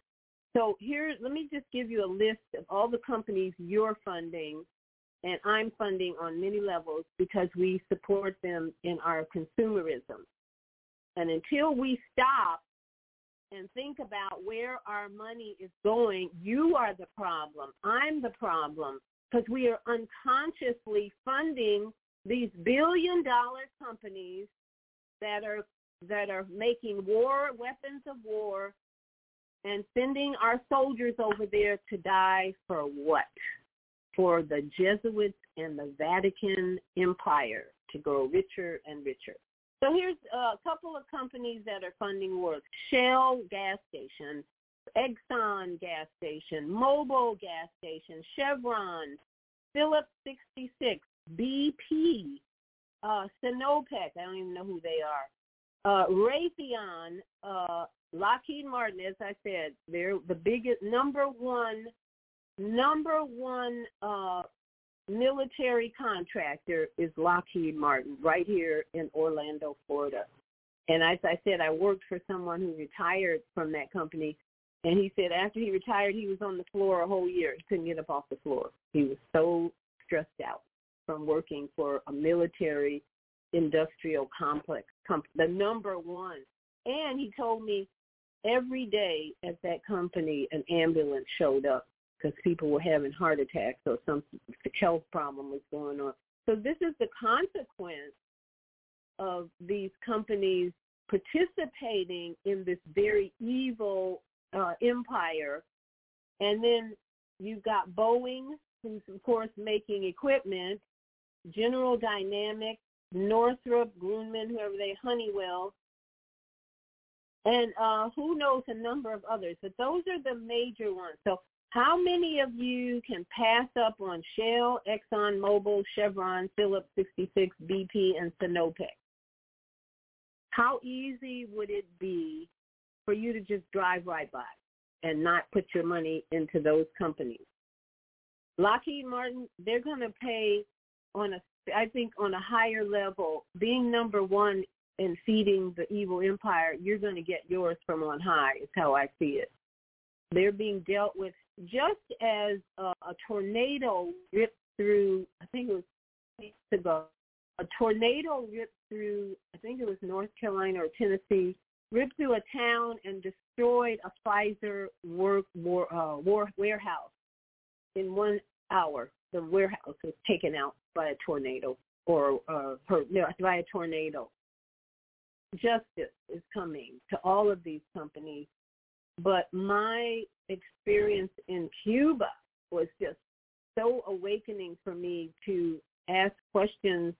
So here, let me just give you a list of all the companies you're funding and I'm funding on many levels because we support them in our consumerism. And until we stop and think about where our money is going, you are the problem. I'm the problem because we are unconsciously funding these billion dollar companies that are that are making war weapons of war and sending our soldiers over there to die for what? For the Jesuits and the Vatican Empire to grow richer and richer. So here's a couple of companies that are funding wars. Shell gas station, Exxon gas station, Mobil gas station, Chevron, Phillips 66, BP, uh, Sinopec, I don't even know who they are, uh, Raytheon, uh, Lockheed Martin, as I said, they're the biggest number one number one uh, military contractor is Lockheed Martin right here in Orlando, Florida. And as I said, I worked for someone who retired from that company. And he said after he retired, he was on the floor a whole year. He couldn't get up off the floor. He was so stressed out from working for a military industrial complex, comp- the number one. And he told me every day at that company an ambulance showed up because people were having heart attacks or some health problem was going on. So this is the consequence of these companies participating in this very evil uh, empire. And then you've got Boeing, who's of course making equipment, General Dynamics, Northrop Grumman, whoever they, Honeywell, and uh, who knows a number of others. But those are the major ones. So how many of you can pass up on Shell, Exxon Mobil, Chevron, Phillips 66, BP, and Sinopec? How easy would it be for you to just drive right by and not put your money into those companies? Lockheed Martin, they're going to pay on a, I think, on a higher level. Being number one in feeding the evil empire, you're going to get yours from on high. Is how I see it. They're being dealt with just as a, a tornado ripped through. I think it was weeks ago. A tornado ripped through. I think it was North Carolina or Tennessee. Ripped through a town and destroyed a Pfizer work war, uh, war warehouse in one hour. The warehouse was taken out by a tornado or uh, per, by a tornado. Justice is coming to all of these companies but my experience in Cuba was just so awakening for me to ask questions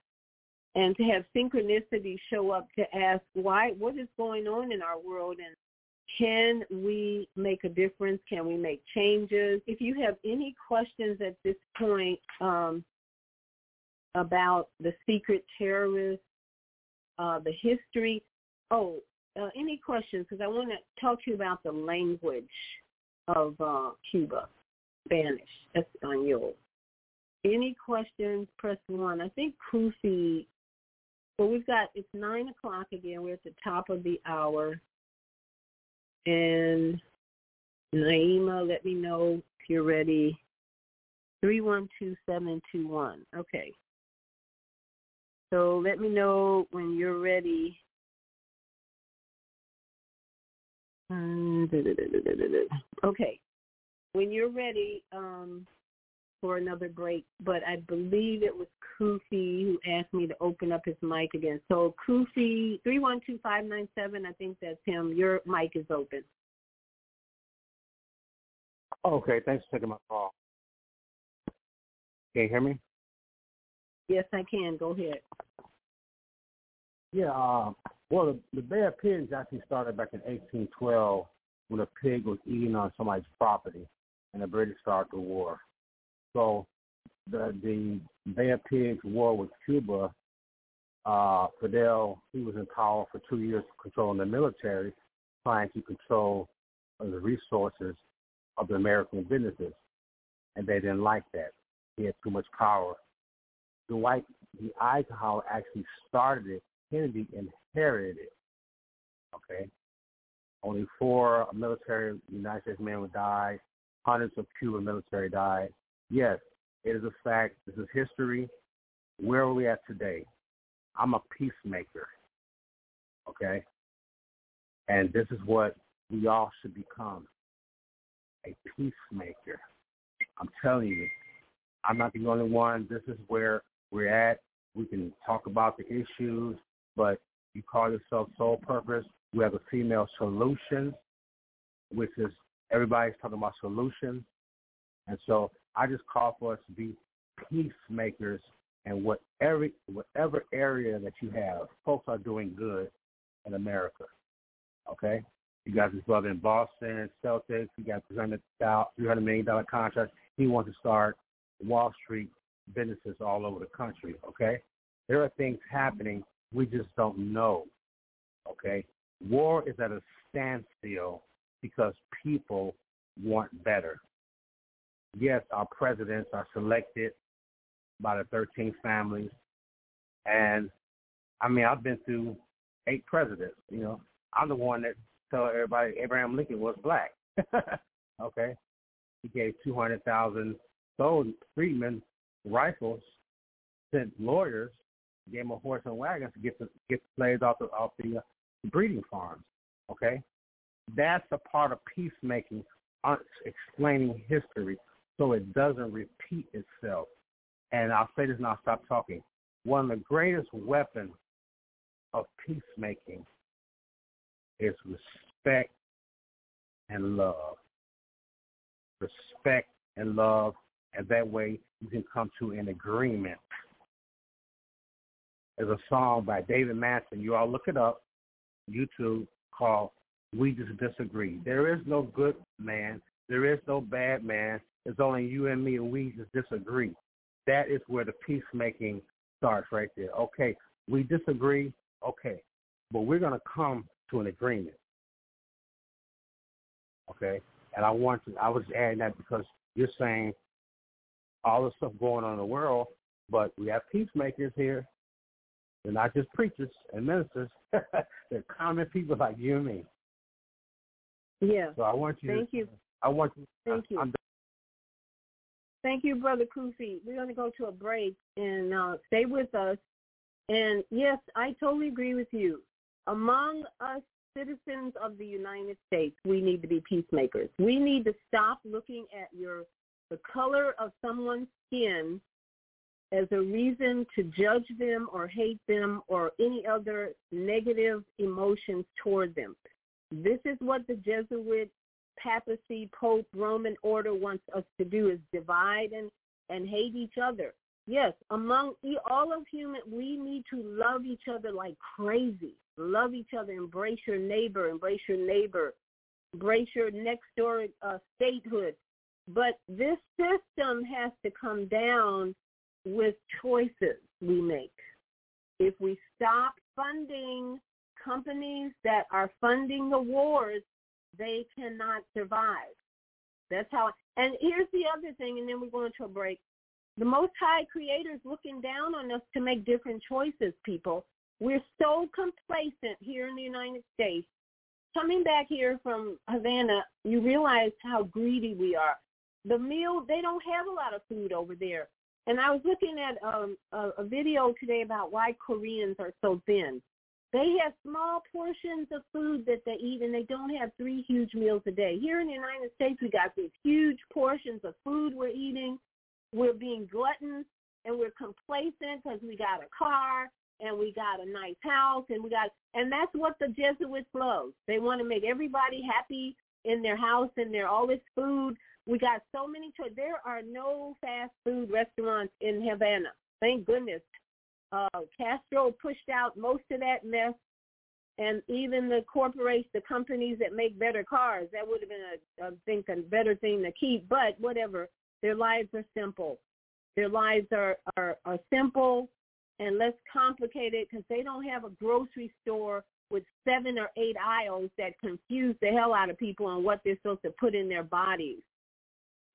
and to have synchronicity show up to ask why what is going on in our world and can we make a difference? Can we make changes? If you have any questions at this point um, about the secret terrorists uh, the history oh uh, any questions? Because I want to talk to you about the language of uh, Cuba, Spanish, Espanol. Any questions? Press one. I think Kufi. Well, we've got it's nine o'clock again. We're at the top of the hour, and Naima, let me know if you're ready. Three one two seven two one. Okay. So let me know when you're ready Okay. When you're ready um, for another break, but I believe it was Kufi who asked me to open up his mic again. So Kufi, 312597, I think that's him. Your mic is open. Okay, thanks for taking my call. Can you hear me? Yes, I can. Go ahead. Yeah, uh, well, the, the Bay of Pigeons actually started back in 1812 when a pig was eating on somebody's property, and the British started the war. So the the Bay of Pigs war with Cuba, uh, Fidel he was in power for two years, controlling the military, trying to control the resources of the American businesses, and they didn't like that. He had too much power. Dwight the Eisenhower actually started it. Kennedy inherited. Okay, only four military United States men would die. Hundreds of Cuban military died. Yes, it is a fact. This is history. Where are we at today? I'm a peacemaker. Okay? And this is what we all should become a peacemaker. I'm telling you, I'm not the only one. This is where we're at. We can talk about the issues, but you call yourself Soul Purpose. We have the Female Solutions, which is everybody's talking about solutions. And so I just call for us to be peacemakers in whatever whatever area that you have. Folks are doing good in America. Okay? You got this brother in Boston, Celtics. He got $300 million contract. He wants to start Wall Street businesses all over the country. Okay? There are things happening we just don't know. Okay? War is at a standstill because people want better. Yes, our presidents are selected by the 13 families. And I mean, I've been through eight presidents. You know, I'm the one that told everybody Abraham Lincoln was black. okay, he gave 200,000 sold freedmen rifles, sent lawyers, them a horse and wagon to get the get the slaves off the off the uh, breeding farms. Okay, that's a part of peacemaking, uh, explaining history so it doesn't repeat itself. And I'll say this and I'll stop talking. One of the greatest weapons of peacemaking is respect and love. Respect and love, and that way you can come to an agreement. There's a song by David Mason. You all look it up, YouTube, called We Just Disagree. There is no good man. There is no bad man. It's only you and me, and we just disagree. That is where the peacemaking starts right there. Okay, we disagree. Okay, but we're going to come to an agreement. Okay, and I want to. I was adding that because you're saying all the stuff going on in the world, but we have peacemakers here. They're not just preachers and ministers. They're common people like you and me. Yeah. So I want you. Thank to, you. I want you. Thank you. I'm Thank you, Brother Kufi. We're going to go to a break and uh, stay with us. And yes, I totally agree with you. Among us citizens of the United States, we need to be peacemakers. We need to stop looking at your the color of someone's skin as a reason to judge them or hate them or any other negative emotions toward them. This is what the Jesuit papacy, pope, Roman order wants us to do is divide and, and hate each other. Yes, among all of human, we need to love each other like crazy. Love each other, embrace your neighbor, embrace your neighbor, embrace your next door uh, statehood. But this system has to come down with choices we make. If we stop funding companies that are funding the wars, they cannot survive. That's how. And here's the other thing, and then we're going to a break. The Most High Creator is looking down on us to make different choices, people. We're so complacent here in the United States. Coming back here from Havana, you realize how greedy we are. The meal, they don't have a lot of food over there. And I was looking at um, a, a video today about why Koreans are so thin. They have small portions of food that they eat, and they don't have three huge meals a day. Here in the United States, we got these huge portions of food we're eating. We're being gluttons, and we're complacent because we got a car and we got a nice house, and we got, and that's what the Jesuits love. They want to make everybody happy in their house and their all this food. We got so many choices. There are no fast food restaurants in Havana. Thank goodness uh, Castro pushed out most of that mess, and even the corporations, the companies that make better cars, that would have been, a, I think, a better thing to keep. But whatever, their lives are simple. Their lives are are, are simple and less complicated because they don't have a grocery store with seven or eight aisles that confuse the hell out of people on what they're supposed to put in their bodies.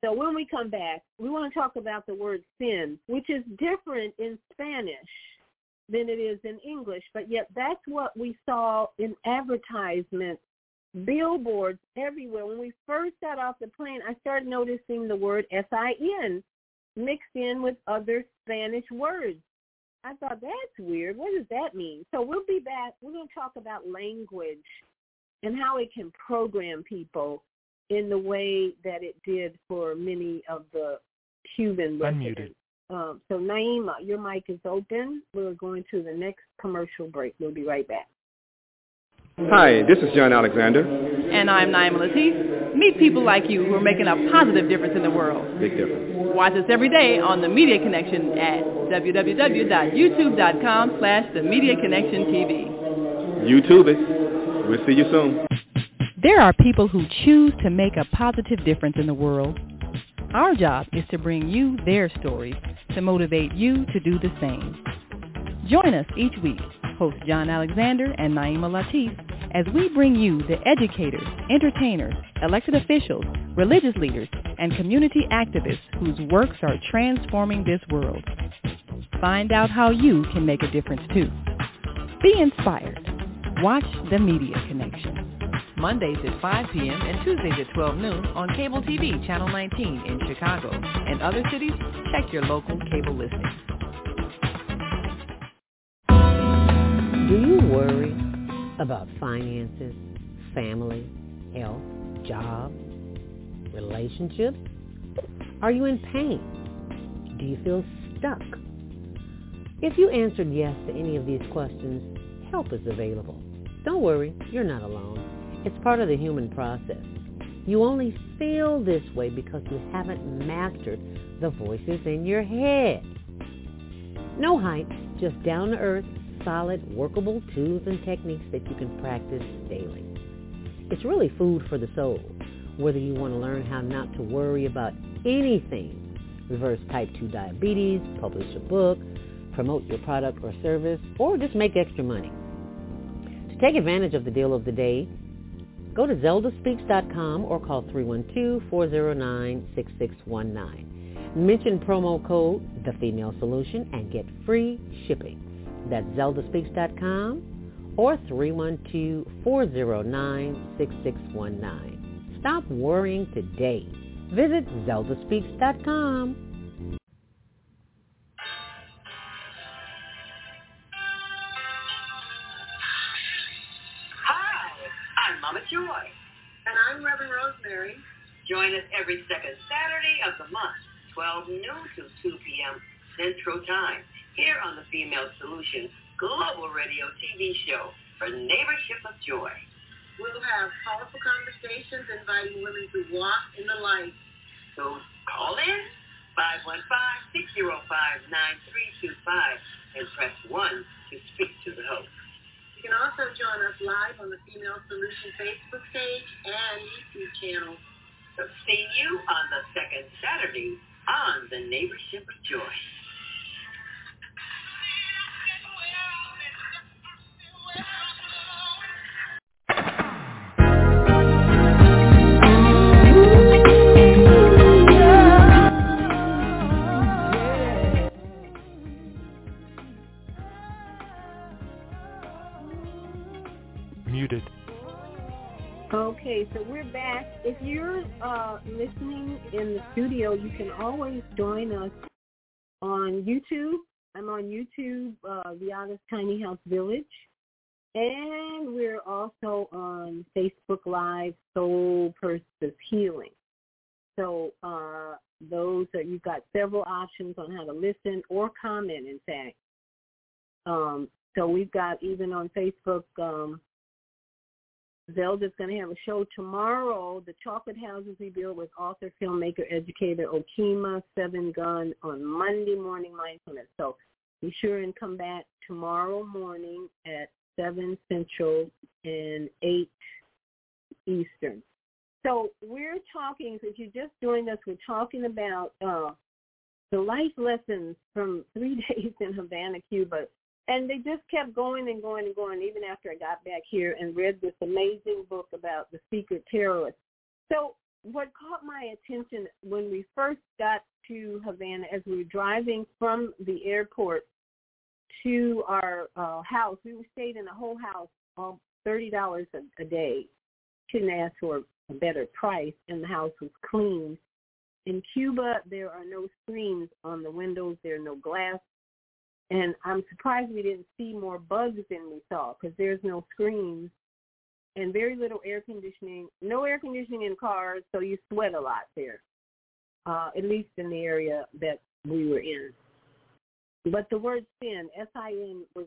So when we come back, we want to talk about the word sin, which is different in Spanish than it is in English, but yet that's what we saw in advertisements, billboards everywhere. When we first got off the plane, I started noticing the word S-I-N mixed in with other Spanish words. I thought that's weird. What does that mean? So we'll be back. We're going to talk about language and how it can program people in the way that it did for many of the Cuban residents. Um, so Naima, your mic is open. We're going to the next commercial break. We'll be right back. Hi, this is John Alexander. And I'm Naima Latif. Meet people like you who are making a positive difference in the world. Big difference. Watch us every day on The Media Connection at www.youtube.com slash The Media Connection TV. YouTube it. We'll see you soon. There are people who choose to make a positive difference in the world. Our job is to bring you their stories to motivate you to do the same. Join us each week, host John Alexander and Naima Latif, as we bring you the educators, entertainers, elected officials, religious leaders, and community activists whose works are transforming this world. Find out how you can make a difference too. Be inspired. Watch The Media Connection. Mondays at 5 p.m. and Tuesdays at 12 noon on cable TV channel 19 in Chicago. And other cities, check your local cable listings. Do you worry about finances, family, health, job, relationships? Are you in pain? Do you feel stuck? If you answered yes to any of these questions, help is available. Don't worry, you're not alone. It's part of the human process. You only feel this way because you haven't mastered the voices in your head. No hype, just down-to-earth, solid, workable tools and techniques that you can practice daily. It's really food for the soul, whether you want to learn how not to worry about anything, reverse type 2 diabetes, publish a book, promote your product or service, or just make extra money. To take advantage of the deal of the day, Go to zeldaspeaks.com or call 312-409-6619. Mention promo code The Female Solution and get free shipping. That's zeldaspeaks.com or 312-409-6619. Stop worrying today. Visit zeldaspeaks.com. Mama Joy. And I'm Reverend Rosemary. Join us every second Saturday of the month, 12 noon to 2 p.m. Central Time, here on the Female Solution Global Radio TV show for Neighborship of Joy. We'll have powerful conversations inviting women to walk in the light. So call in 515-605-9325 and press 1 to speak to the host. You can also join us live on the Female Solution Facebook page and YouTube channel. So see you on the second Saturday on the Neighborship of Joy. So we're back. If you're uh, listening in the studio, you can always join us on YouTube. I'm on YouTube, uh, Viyahta's Tiny House Village. And we're also on Facebook Live, Soul Purpose Healing. So uh, those are, you've got several options on how to listen or comment, in fact. Um, so we've got even on Facebook, um, Zelda's going to have a show tomorrow, The Chocolate Houses We Build with author, filmmaker, educator Okima Seven Gun on Monday morning mindfulness. So be sure and come back tomorrow morning at 7 Central, and 8 Eastern. So we're talking, if you just joined us, we're talking about uh, the life lessons from three days in Havana, Cuba. And they just kept going and going and going even after I got back here and read this amazing book about the secret terrorists. So what caught my attention when we first got to Havana as we were driving from the airport to our uh, house, we stayed in a whole house, um, thirty dollars a day. Couldn't ask for a better price, and the house was clean. In Cuba, there are no screens on the windows. There are no glass. And I'm surprised we didn't see more bugs than we saw because there's no screens and very little air conditioning. No air conditioning in cars, so you sweat a lot there, uh, at least in the area that we were in. But the word sin, S-I-N, was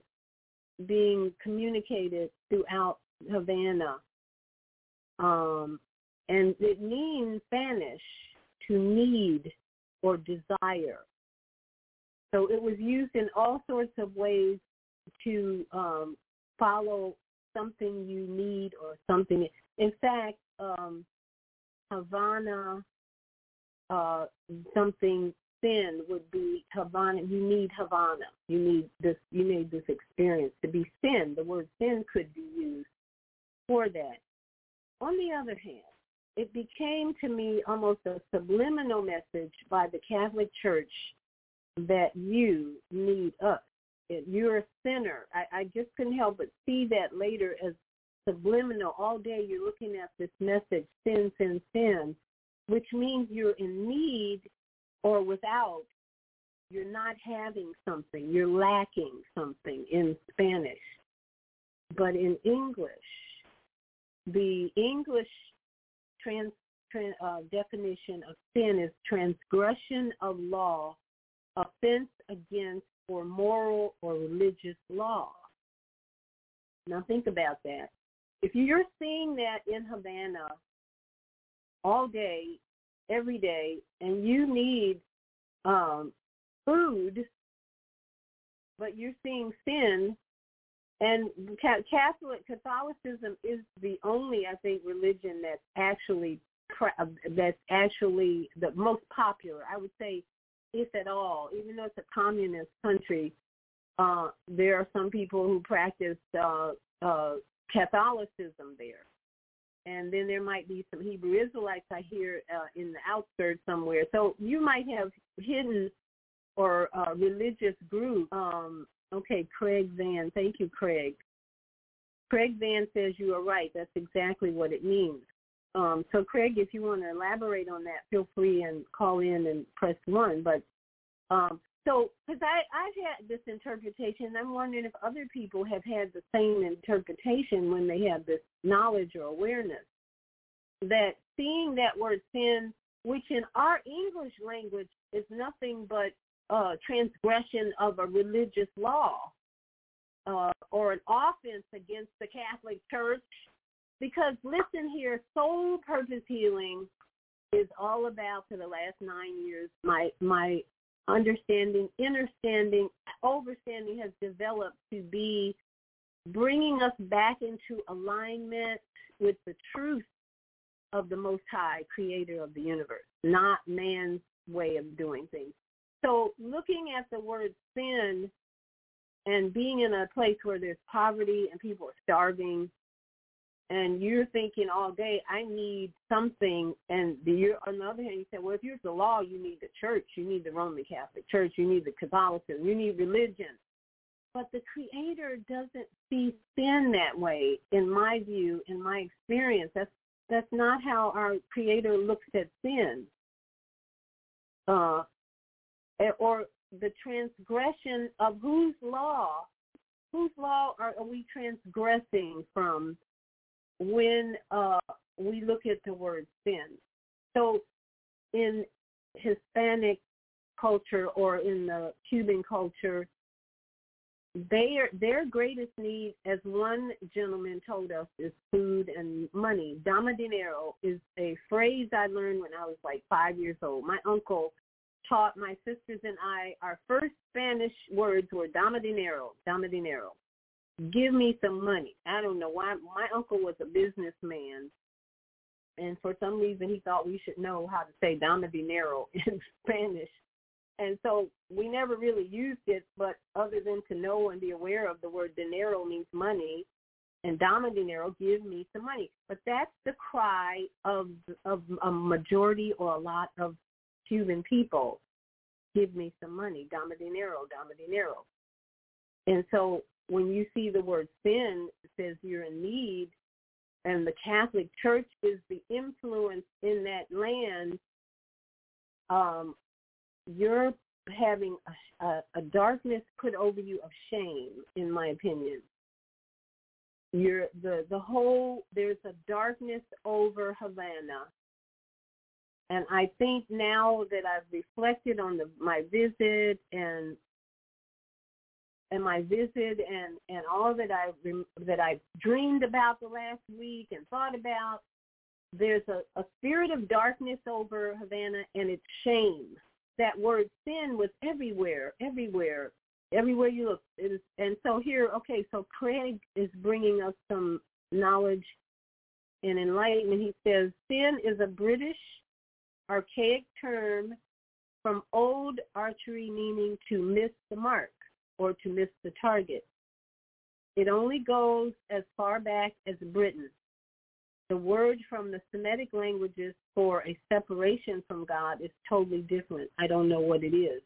being communicated throughout Havana. Um, and it means Spanish to need or desire. So it was used in all sorts of ways to um, follow something you need or something. In fact, um, Havana, uh, something sin would be Havana. You need Havana. You need this. You need this experience to be sin. The word sin could be used for that. On the other hand, it became to me almost a subliminal message by the Catholic Church that you need us. You're a sinner. I, I just couldn't help but see that later as subliminal. All day you're looking at this message, sin, sin, sin, which means you're in need or without. You're not having something. You're lacking something in Spanish. But in English, the English trans, trans, uh, definition of sin is transgression of law, offense against or moral or religious law. Now think about that. If you're seeing that in Havana all day, every day, and you need um, food, but you're seeing sin and Catholic Catholicism is the only, I think, religion that's actually that's actually the most popular. I would say, if at all, even though it's a communist country, uh, there are some people who practice uh, uh, Catholicism there, and then there might be some Hebrew Israelites I hear uh, in the outskirts somewhere. So you might have hidden or uh, religious group um, Okay, Craig Van. Thank you, Craig. Craig Van says you are right. That's exactly what it means. Um, so, Craig, if you want to elaborate on that, feel free and call in and press one. But um, so, because I've had this interpretation, I'm wondering if other people have had the same interpretation when they have this knowledge or awareness that seeing that word sin, which in our English language is nothing but uh, transgression of a religious law uh, or an offense against the Catholic Church. Because listen here, soul purpose healing is all about for the last nine years. My my understanding, understanding, overstanding has developed to be bringing us back into alignment with the truth of the Most High, Creator of the universe, not man's way of doing things. So looking at the word sin and being in a place where there's poverty and people are starving and you're thinking all day, I need something, and you're, on the other hand, you say, well, if you're the law, you need the church, you need the Roman Catholic Church, you need the Catholicism, you need religion. But the Creator doesn't see sin that way, in my view, in my experience. That's that's not how our Creator looks at sin. Uh, Eh, or the transgression of whose law, whose law are, are we transgressing from when uh, we look at the word sin? So in Hispanic culture or in the Cuban culture, their their greatest need, as one gentleman told us, is food and money. Dama dinero is a phrase I learned when I was like five years old. My uncle taught my sisters and I our first Spanish words were dama dinero, dama dinero. Give me some money. I don't know why. My uncle was a businessman, and for some reason he thought we should know how to say dame dinero in Spanish. And so we never really used it, but other than to know and be aware of the word dinero means money, and dame dinero, give me some money. But that's the cry of of a majority or a lot of Cuban people. Give me some money, dame dinero, dame dinero. And so when you see the word sin, it says you're in need, and the Catholic Church is the influence in that land, um, you're having a, a, a darkness put over you of shame, in my opinion. You're the the whole there's a darkness over Havana, and I think now that I've reflected on the, my visit and and my visit and and all that I that I dreamed about the last week and thought about. There's a, a spirit of darkness over Havana, and it's shame. That word sin was everywhere, everywhere, everywhere you look. Is, and so here, okay, so Craig is bringing us some knowledge and enlightenment. He says sin is a British archaic term from old archery meaning to miss the mark or to miss the target. It only goes as far back as Britain. The word from the Semitic languages for a separation from God is totally different. I don't know what it is.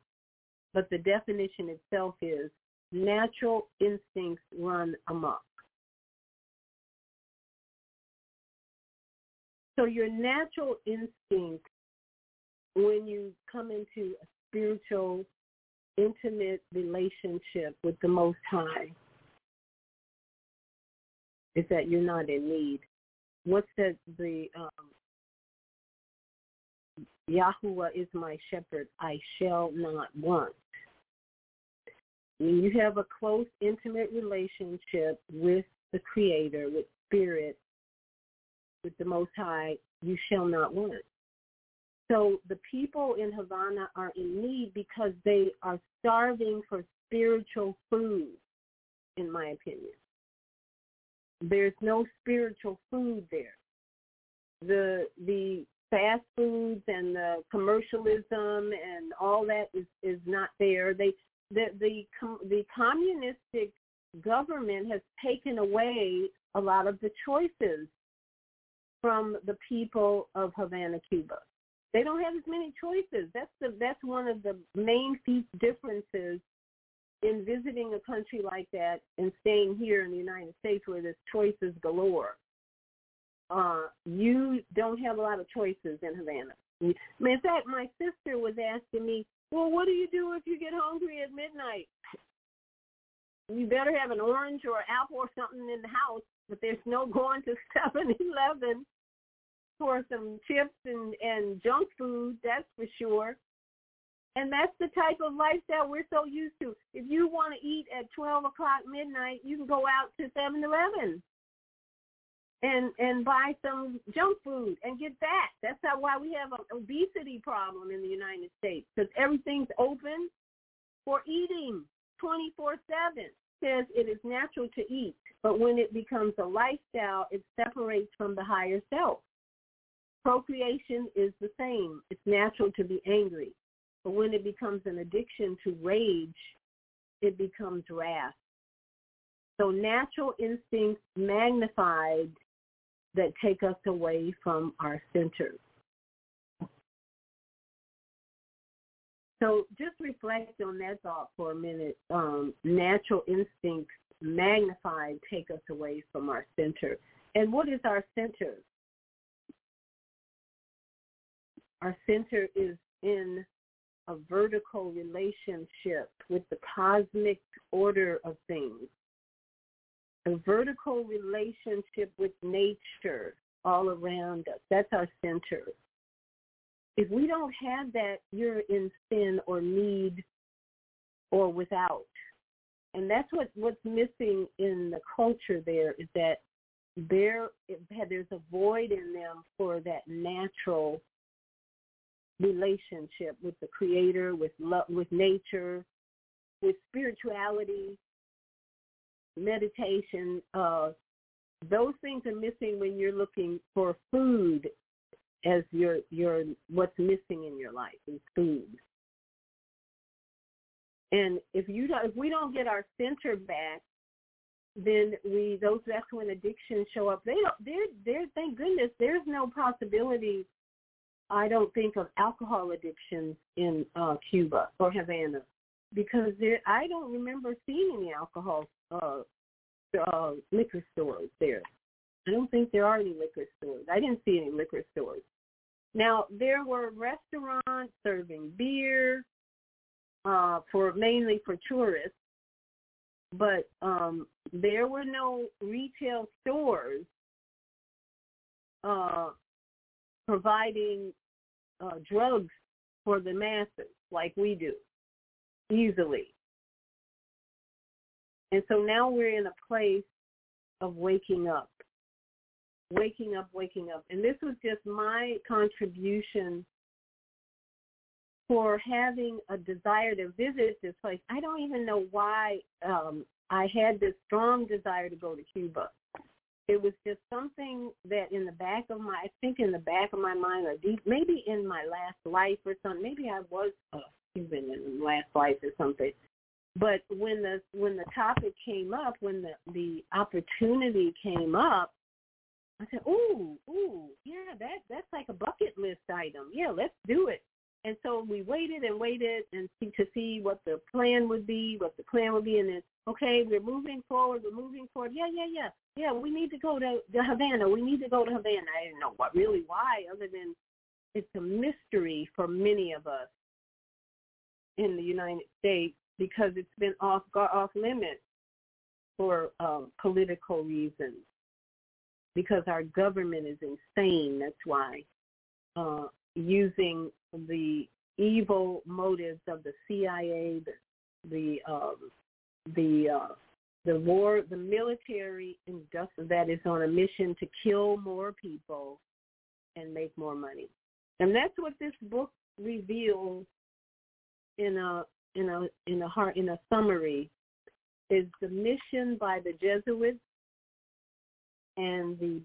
But the definition itself is natural instincts run amok. So your natural instinct when you come into a spiritual intimate relationship with the Most High is that you're not in need. What's the the um, Yahuwah is my shepherd; I shall not want. When you have a close, intimate relationship with the Creator, with Spirit, with the Most High, you shall not want. So the people in Havana are in need because they are starving for spiritual food, in my opinion. There's no spiritual food there. The the fast foods and the commercialism and all that is is not there. They the the the communistic government has taken away a lot of the choices from the people of Havana, Cuba. They don't have as many choices. That's the that's one of the main differences in visiting a country like that and staying here in the United States where there's choices galore. Uh, you don't have a lot of choices in Havana. In fact, my sister was asking me, well, what do you do if you get hungry at midnight? You better have an orange or an apple or something in the house, but there's no going to 7-Eleven for some chips and and junk food, that's for sure. And that's the type of lifestyle we're so used to. If you want to eat at 12 o'clock midnight, you can go out to 7-Eleven and and buy some junk food and get that. That's how why we have an obesity problem in the United States because everything's open for eating 24/7. Says it is natural to eat, but when it becomes a lifestyle, it separates from the higher self. Procreation is the same. It's natural to be angry. But when it becomes an addiction to rage, it becomes wrath. So natural instincts magnified that take us away from our center. So just reflect on that thought for a minute. Um, natural instincts magnified take us away from our center. And what is our center? Our center is in a vertical relationship with the cosmic order of things. A vertical relationship with nature all around us. That's our center. If we don't have that, you're in sin or need or without. And that's what, what's missing in the culture there is that there there's a void in them for that natural relationship with the creator, with love, with nature, with spirituality. meditation. Uh, those things are missing when you're looking for food as your your what's missing in your life is food. And if you don't, if we don't get our center back, then we those that's when addictions show up. They don't. There, there. Thank goodness, there's no possibility. I don't think of alcohol addictions in uh, Cuba or Havana because there. I don't remember seeing any alcohol uh, uh, liquor stores there. I don't think there are any liquor stores. I didn't see any liquor stores. Now there were restaurants serving beer uh, for mainly for tourists, but um, there were no retail stores uh, providing uh, drugs for the masses like we do easily. And so now we're in a place of waking up waking up, waking up. And this was just my contribution for having a desire to visit this place. I don't even know why um, I had this strong desire to go to Cuba. It was just something that in the back of my, I think in the back of my mind, or deep, maybe in my last life or something. Maybe I was a human in last life or something. But when the when the topic came up, when the the opportunity came up, I said, "Ooh, ooh, yeah, that that's like a bucket list item. Yeah, let's do it." And so we waited and waited and see, to see what the plan would be, what the plan would be, and then okay, we're moving forward. We're moving forward. Yeah, yeah, yeah, yeah. We need to go to, to Havana. We need to go to Havana. I didn't know what really why, other than it's a mystery for many of us in the United States because it's been off off limits for um, political reasons because our government is insane. That's why uh, using the evil motives of the CIA, the the um, the uh, the war, the military industrial that is on a mission to kill more people and make more money, and that's what this book reveals in a in a in a heart in a summary is the mission by the Jesuits and the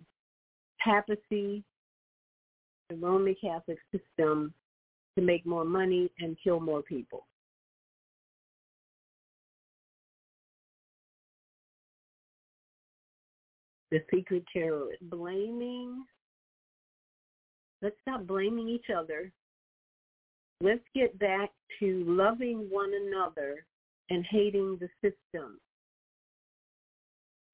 papacy, the Roman Catholic system, to make more money and kill more people. The secret terrorist. Blaming. Let's stop blaming each other. Let's get back to loving one another and hating the system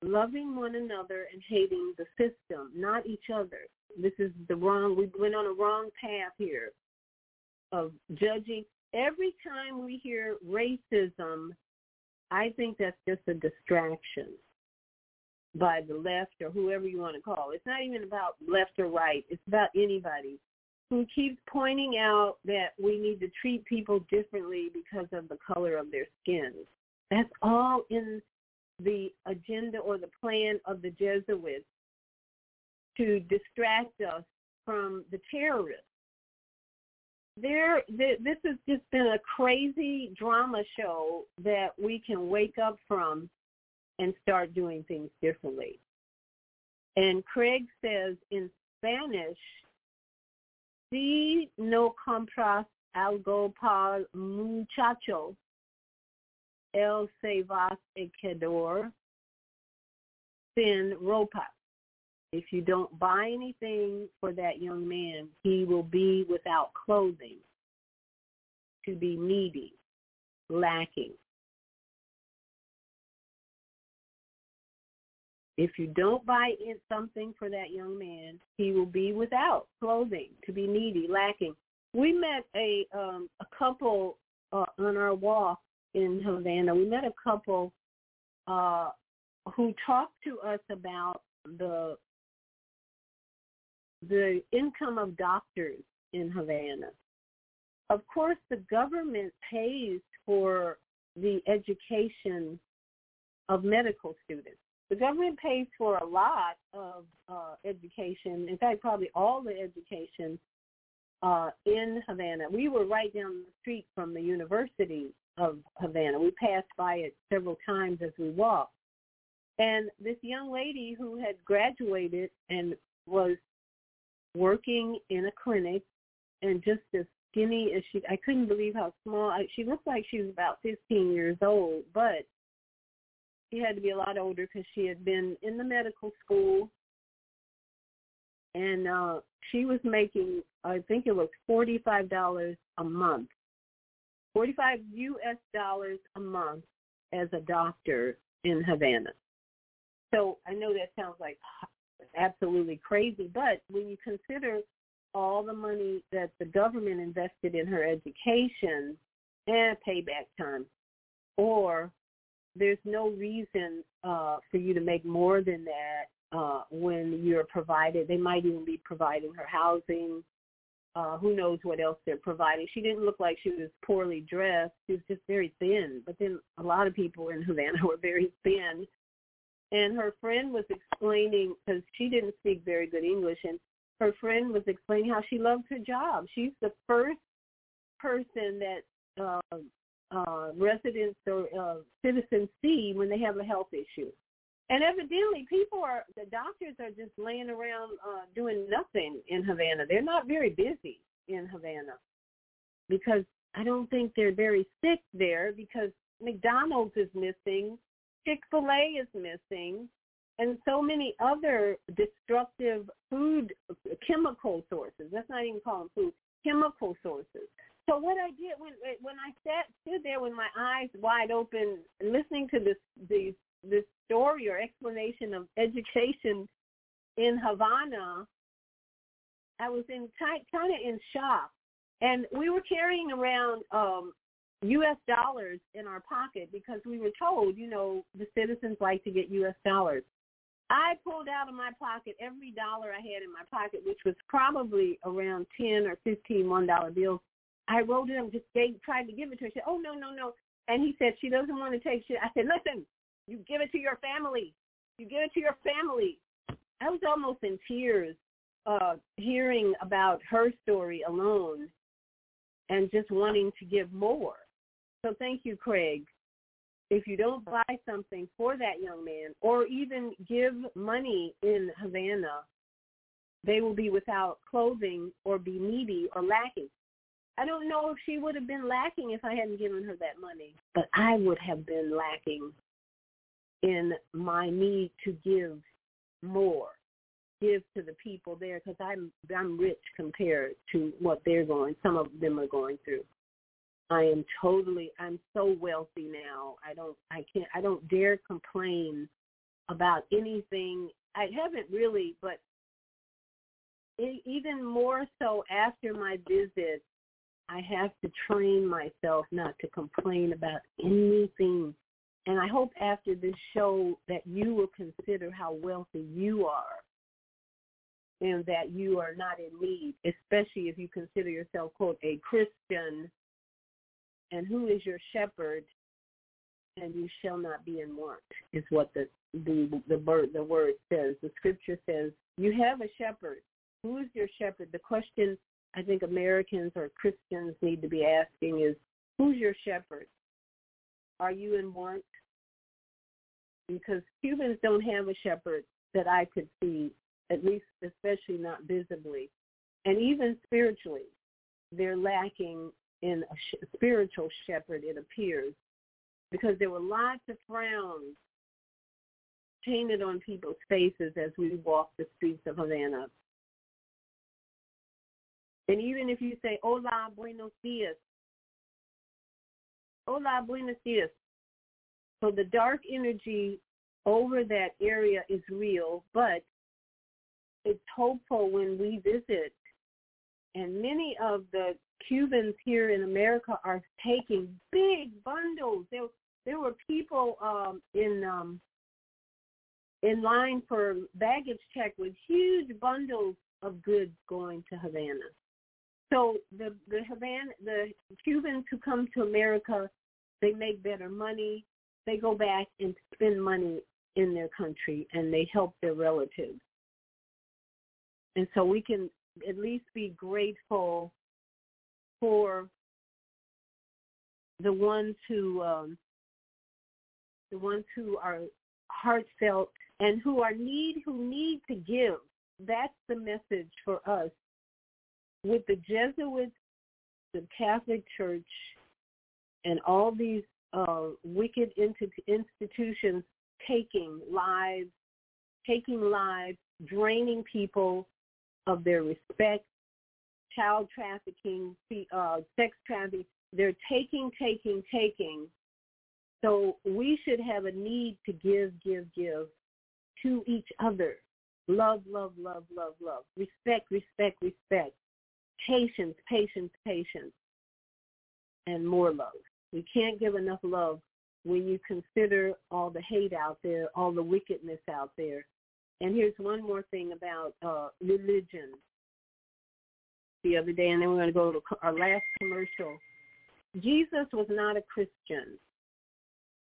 loving one another and hating the system, not each other. This is the wrong, we went on a wrong path here of judging. Every time we hear racism, I think that's just a distraction by the left or whoever you want to call it. It's not even about left or right. It's about anybody who keeps pointing out that we need to treat people differently because of the color of their skin. That's all in the agenda or the plan of the Jesuits to distract us from the terrorists. There, this has just been a crazy drama show that we can wake up from and start doing things differently. And Craig says in Spanish, si no compras algo para muchacho, El Sevas Ecuador Sin Ropa. If you don't buy anything for that young man, he will be without clothing, to be needy, lacking. If you don't buy in something for that young man, he will be without clothing, to be needy, lacking. We met a um, a couple uh, on our walk in Havana, we met a couple uh, who talked to us about the the income of doctors in Havana. Of course, the government pays for the education of medical students. The government pays for a lot of uh, education. In fact, probably all the education uh, in Havana. We were right down the street from the university of Havana. We passed by it several times as we walked. And this young lady who had graduated and was working in a clinic and just as skinny as she I couldn't believe how small I, she looked like she was about 15 years old, but she had to be a lot older because she had been in the medical school and uh she was making I think it was forty five dollars a month. Forty five US dollars a month as a doctor in Havana. So I know that sounds like absolutely crazy, but when you consider all the money that the government invested in her education and payback time, or there's no reason uh, for you to make more than that uh, when you're provided. They might even be providing her housing. Uh, who knows what else they're providing? She didn't look like she was poorly dressed. She was just very thin. But then a lot of people in Havana were very thin. And her friend was explaining because she didn't speak very good English, and her friend was explaining how she loved her job. She's the first person that uh, uh, residents or uh, citizens see when they have a health issue. And evidently, people are the doctors are just laying around uh, doing nothing in Havana. They're not very busy in Havana because I don't think they're very sick there because McDonald's is missing, Chick Fil A is missing, and so many other destructive food chemical sources. Let's not even call them food chemical sources. So what I did when when I sat stood there with my eyes wide open, listening to this these this story or explanation of education in Havana, I was in kind of in shock. And we were carrying around um, U.S. dollars in our pocket because we were told, you know, the citizens like to get U.S. dollars. I pulled out of my pocket every dollar I had in my pocket, which was probably around ten or fifteen one dollar bills. I wrote it up, just gave, tried to give it to her. She said, "Oh no, no, no," and he said she doesn't want to take shit. I said, "Listen, you give it to your family. You give it to your family. I was almost in tears uh, hearing about her story alone and just wanting to give more. So thank you, Craig. If you don't buy something for that young man or even give money in Havana, they will be without clothing or be needy or lacking. I don't know if she would have been lacking if I hadn't given her that money, but I would have been lacking in my need to give more, give to the people there because I'm I'm rich compared to what they're going. Some of them are going through. I am totally I'm so wealthy now. I don't I can't I don't dare complain about anything. I haven't really, but even more so after my visit, I have to train myself not to complain about anything and I hope after this show that you will consider how wealthy you are and that you are not in need, especially if you consider yourself, quote, a Christian and who is your shepherd and you shall not be in want is what the the the word the word says. The scripture says you have a shepherd. Who is your shepherd? The question I think Americans or Christians need to be asking is who's your shepherd? Are you in want? Because Cubans don't have a shepherd that I could see, at least especially not visibly. And even spiritually, they're lacking in a sh- spiritual shepherd, it appears, because there were lots of frowns painted on people's faces as we walked the streets of Havana. And even if you say, hola, buenos dias, Hola, buenos dias. So the dark energy over that area is real, but it's hopeful when we visit. And many of the Cubans here in America are taking big bundles. There, there were people um, in um, in line for baggage check with huge bundles of goods going to Havana. So the the Havana the Cubans who come to America, they make better money. They go back and spend money in their country and they help their relatives. And so we can at least be grateful for the ones who um, the ones who are heartfelt and who are need who need to give. That's the message for us. With the Jesuits, the Catholic Church, and all these uh, wicked institutions taking lives, taking lives, draining people of their respect, child trafficking, uh, sex trafficking. They're taking, taking, taking. So we should have a need to give, give, give to each other. Love, love, love, love, love. Respect, respect, respect. Patience, patience, patience. And more love. We can't give enough love when you consider all the hate out there, all the wickedness out there. And here's one more thing about uh, religion. The other day, and then we're going to go to our last commercial. Jesus was not a Christian.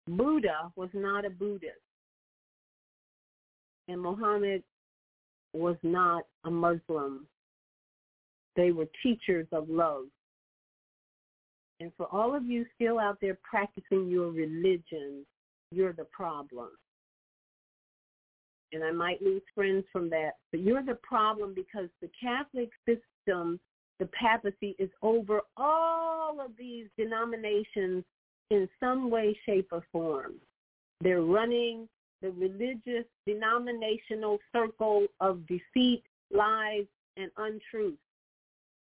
Buddha was not a Buddhist. And Muhammad was not a Muslim. They were teachers of love. And for all of you still out there practicing your religion, you're the problem. And I might lose friends from that, but you're the problem because the Catholic system, the papacy, is over all of these denominations in some way, shape, or form. They're running the religious denominational circle of defeat, lies, and untruth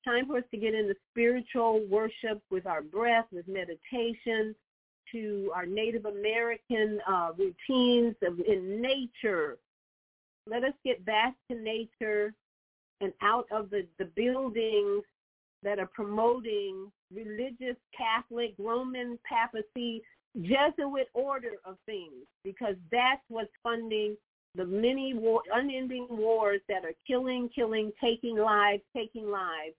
time for us to get into spiritual worship with our breath, with meditation, to our Native American uh, routines of, in nature. Let us get back to nature and out of the, the buildings that are promoting religious Catholic, Roman papacy, Jesuit order of things, because that's what's funding the many war, unending wars that are killing, killing, taking lives, taking lives.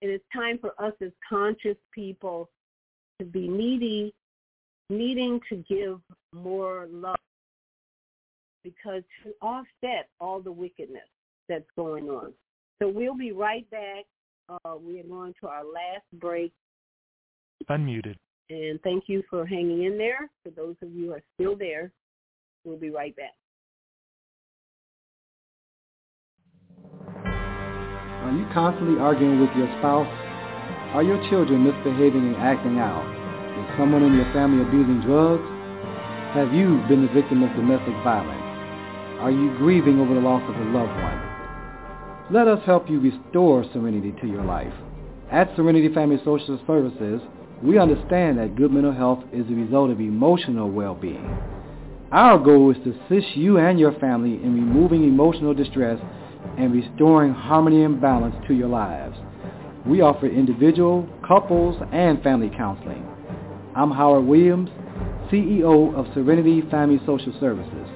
It is time for us as conscious people to be needy, needing to give more love because to offset all the wickedness that's going on. So we'll be right back. Uh, we are going to our last break. Unmuted. And thank you for hanging in there. For those of you who are still there, we'll be right back. Are you constantly arguing with your spouse? Are your children misbehaving and acting out? Is someone in your family abusing drugs? Have you been the victim of domestic violence? Are you grieving over the loss of a loved one? Let us help you restore serenity to your life. At Serenity Family Social Services, we understand that good mental health is the result of emotional well-being. Our goal is to assist you and your family in removing emotional distress and restoring harmony and balance to your lives. We offer individual, couples, and family counseling. I'm Howard Williams, CEO of Serenity Family Social Services.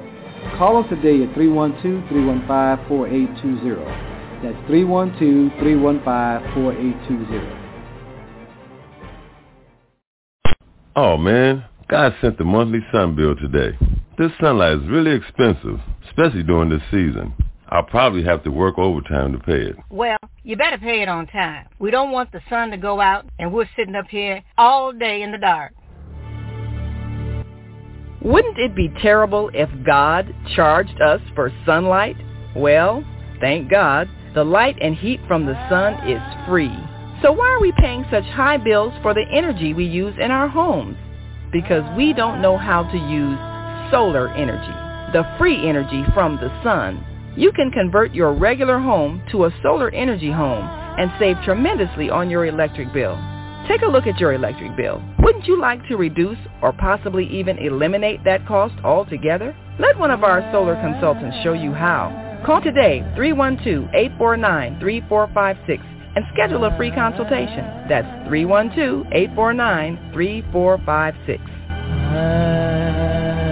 Call us today at 312-315-4820. That's 312-315-4820. Oh man, God sent the monthly sun bill today. This sunlight is really expensive, especially during this season. I'll probably have to work overtime to pay it. Well, you better pay it on time. We don't want the sun to go out and we're sitting up here all day in the dark. Wouldn't it be terrible if God charged us for sunlight? Well, thank God, the light and heat from the sun is free. So why are we paying such high bills for the energy we use in our homes? Because we don't know how to use solar energy, the free energy from the sun you can convert your regular home to a solar energy home and save tremendously on your electric bill. Take a look at your electric bill. Wouldn't you like to reduce or possibly even eliminate that cost altogether? Let one of our solar consultants show you how. Call today 312-849-3456 and schedule a free consultation. That's 312-849-3456.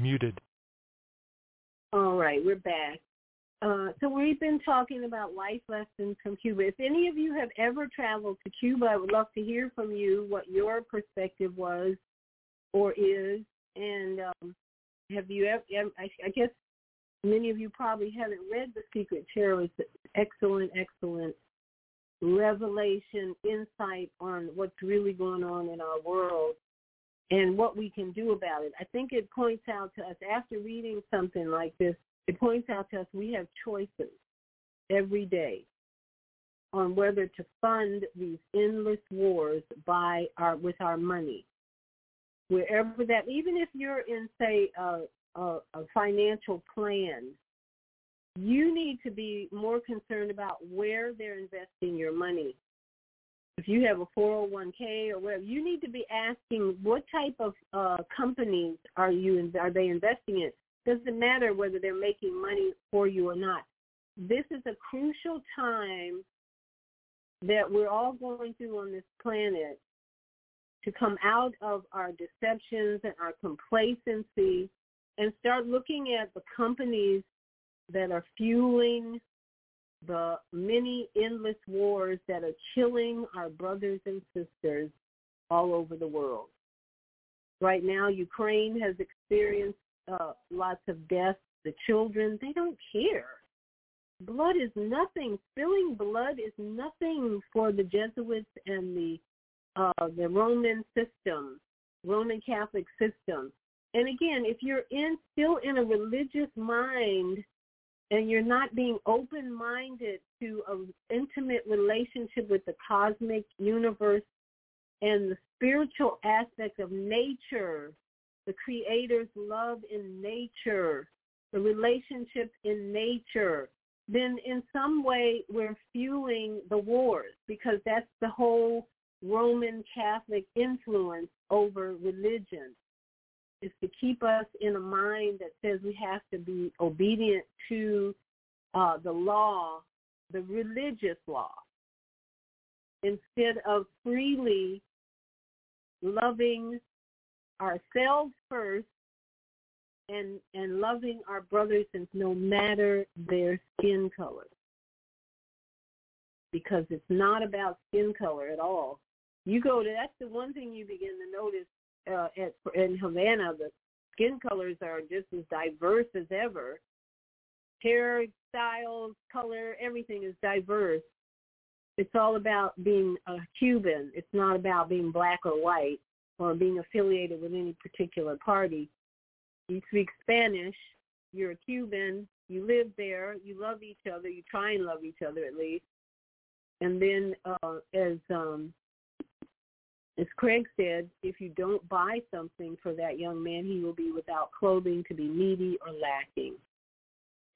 Muted. All right, we're back. Uh, so we've been talking about life lessons from Cuba. If any of you have ever traveled to Cuba, I would love to hear from you what your perspective was or is. And um, have you ever? I, guess many of you probably haven't read The Secret Terror. It's excellent, excellent revelation, insight on what's really going on in our world and what we can do about it. I think it points out to us after reading something like this, it points out to us we have choices every day on whether to fund these endless wars by our with our money. Wherever that, even if you're in say a, a, a financial plan, you need to be more concerned about where they're investing your money. If you have a 401k or whatever, you need to be asking what type of uh, companies are you are they investing in. Doesn't matter whether they're making money for you or not. This is a crucial time that we're all going through on this planet to come out of our deceptions and our complacency and start looking at the companies that are fueling the many endless wars that are killing our brothers and sisters all over the world. Right now, Ukraine has experienced uh, lots of deaths. The children, they don't care. Blood is nothing. Spilling blood is nothing for the Jesuits and the uh, the Roman system, Roman Catholic system. And again, if you're in still in a religious mind and you're not being open-minded to an intimate relationship with the cosmic universe and the spiritual aspect of nature, the creator's love in nature, the relationships in nature, then in some way we're fueling the wars because that's the whole Roman Catholic influence over religion is to keep us in a mind that says we have to be obedient to uh, the law, the religious law, instead of freely loving ourselves first and and loving our brothers and no matter their skin color. Because it's not about skin color at all. You go to that's the one thing you begin to notice uh, at, in Havana, the skin colors are just as diverse as ever. Hair styles, color, everything is diverse. It's all about being a Cuban. It's not about being black or white or being affiliated with any particular party. You speak Spanish, you're a Cuban, you live there, you love each other, you try and love each other at least. And then uh, as um, as Craig said, if you don't buy something for that young man, he will be without clothing, to be needy or lacking.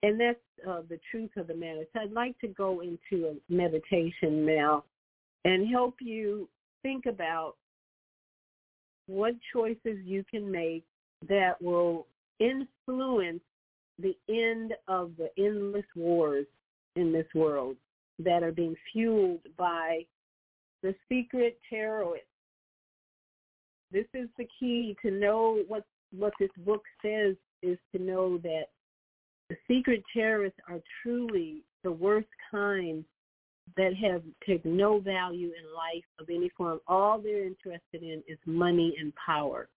And that's uh, the truth of the matter. So I'd like to go into a meditation now and help you think about what choices you can make that will influence the end of the endless wars in this world that are being fueled by the secret terrorists this is the key to know what what this book says is to know that the secret terrorists are truly the worst kind that have take no value in life of any form. All they're interested in is money and power.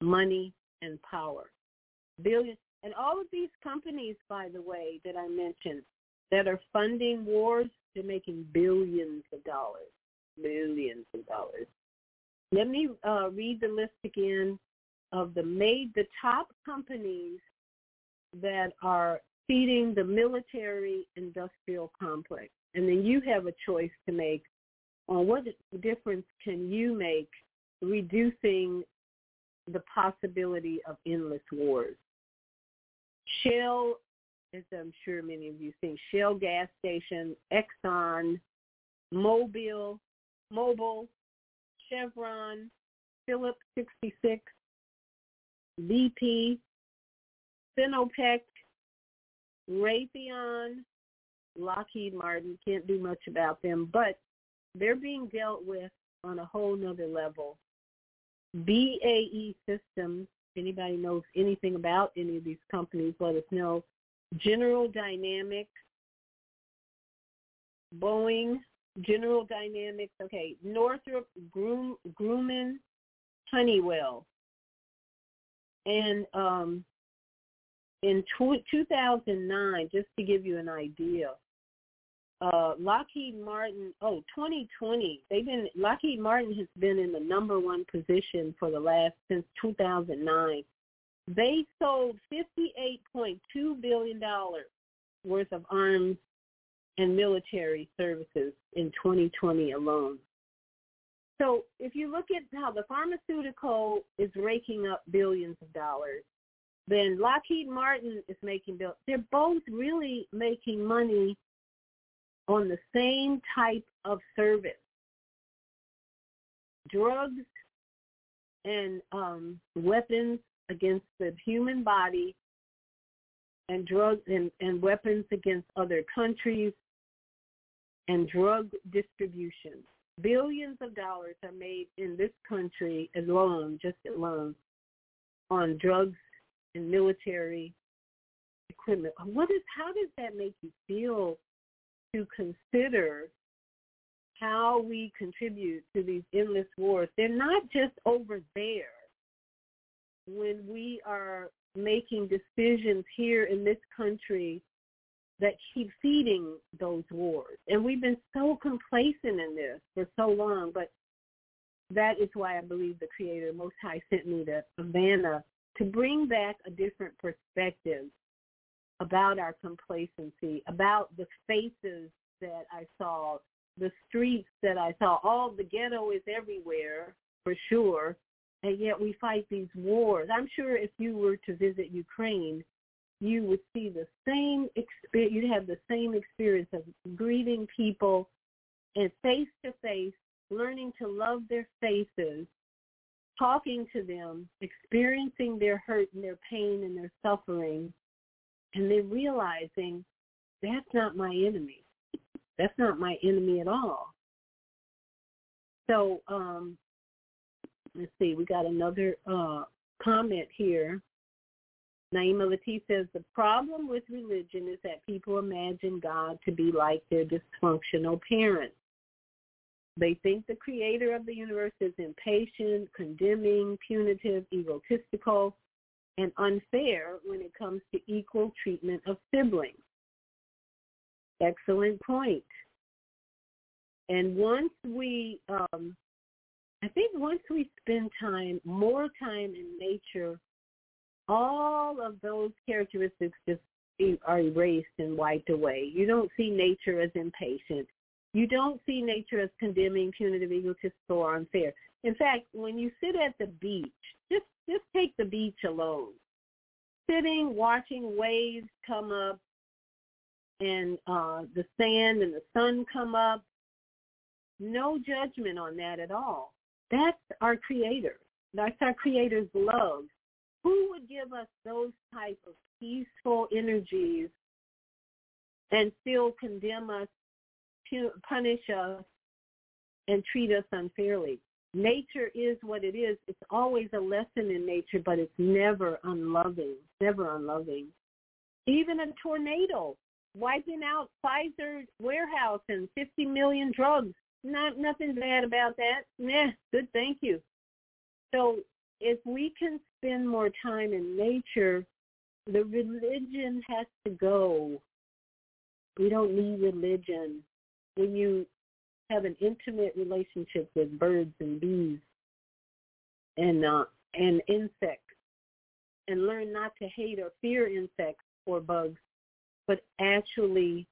Money and power. Billions and all of these companies, by the way, that I mentioned that are funding wars, they're making billions of dollars. Billions of dollars. Let me uh, read the list again of the made the top companies that are feeding the military industrial complex. And then you have a choice to make on what difference can you make reducing the possibility of endless wars. Shell, as I'm sure many of you think, Shell gas station, Exxon, Mobil, Mobil, Chevron, Phillips 66, BP, Sinopec, Raytheon, Lockheed Martin, can't do much about them, but they're being dealt with on a whole nother level. BAE Systems, anybody knows anything about any of these companies, let us know. General Dynamics, Boeing, General Dynamics, okay, Northrop Grumman, Honeywell. And um, in 2009, just to give you an idea, uh, Lockheed Martin, oh, 2020, they've been, Lockheed Martin has been in the number one position for the last, since 2009. They sold $58.2 billion worth of arms and military services in 2020 alone. So if you look at how the pharmaceutical is raking up billions of dollars, then Lockheed Martin is making bill. They're both really making money on the same type of service. Drugs and um, weapons against the human body and drugs and, and weapons against other countries and drug distribution. Billions of dollars are made in this country alone, just alone, on drugs and military equipment. What is how does that make you feel to consider how we contribute to these endless wars? They're not just over there when we are making decisions here in this country that keep feeding those wars. And we've been so complacent in this for so long, but that is why I believe the Creator Most High sent me to Havana to bring back a different perspective about our complacency, about the faces that I saw, the streets that I saw. All the ghetto is everywhere, for sure, and yet we fight these wars. I'm sure if you were to visit Ukraine, you would see the same experience, you'd have the same experience of greeting people and face to face, learning to love their faces, talking to them, experiencing their hurt and their pain and their suffering, and then realizing that's not my enemy. That's not my enemy at all. So, um, let's see, we got another uh, comment here. Naima Latif says the problem with religion is that people imagine God to be like their dysfunctional parents. They think the creator of the universe is impatient, condemning, punitive, egotistical, and unfair when it comes to equal treatment of siblings. Excellent point. And once we, um, I think once we spend time, more time in nature, all of those characteristics just are erased and wiped away. You don't see nature as impatient. You don't see nature as condemning, punitive, egotistical, or unfair. In fact, when you sit at the beach, just just take the beach alone. Sitting, watching waves come up, and uh, the sand and the sun come up. No judgment on that at all. That's our Creator. That's our Creator's love. Who would give us those type of peaceful energies and still condemn us, punish us, and treat us unfairly? Nature is what it is. It's always a lesson in nature, but it's never unloving, never unloving. Even a tornado wiping out Pfizer's warehouse and 50 million drugs. Not nothing bad about that. Nah, good, thank you. So if we can spend more time in nature, the religion has to go. We don't need religion. When you have an intimate relationship with birds and bees and uh, and insects, and learn not to hate or fear insects or bugs, but actually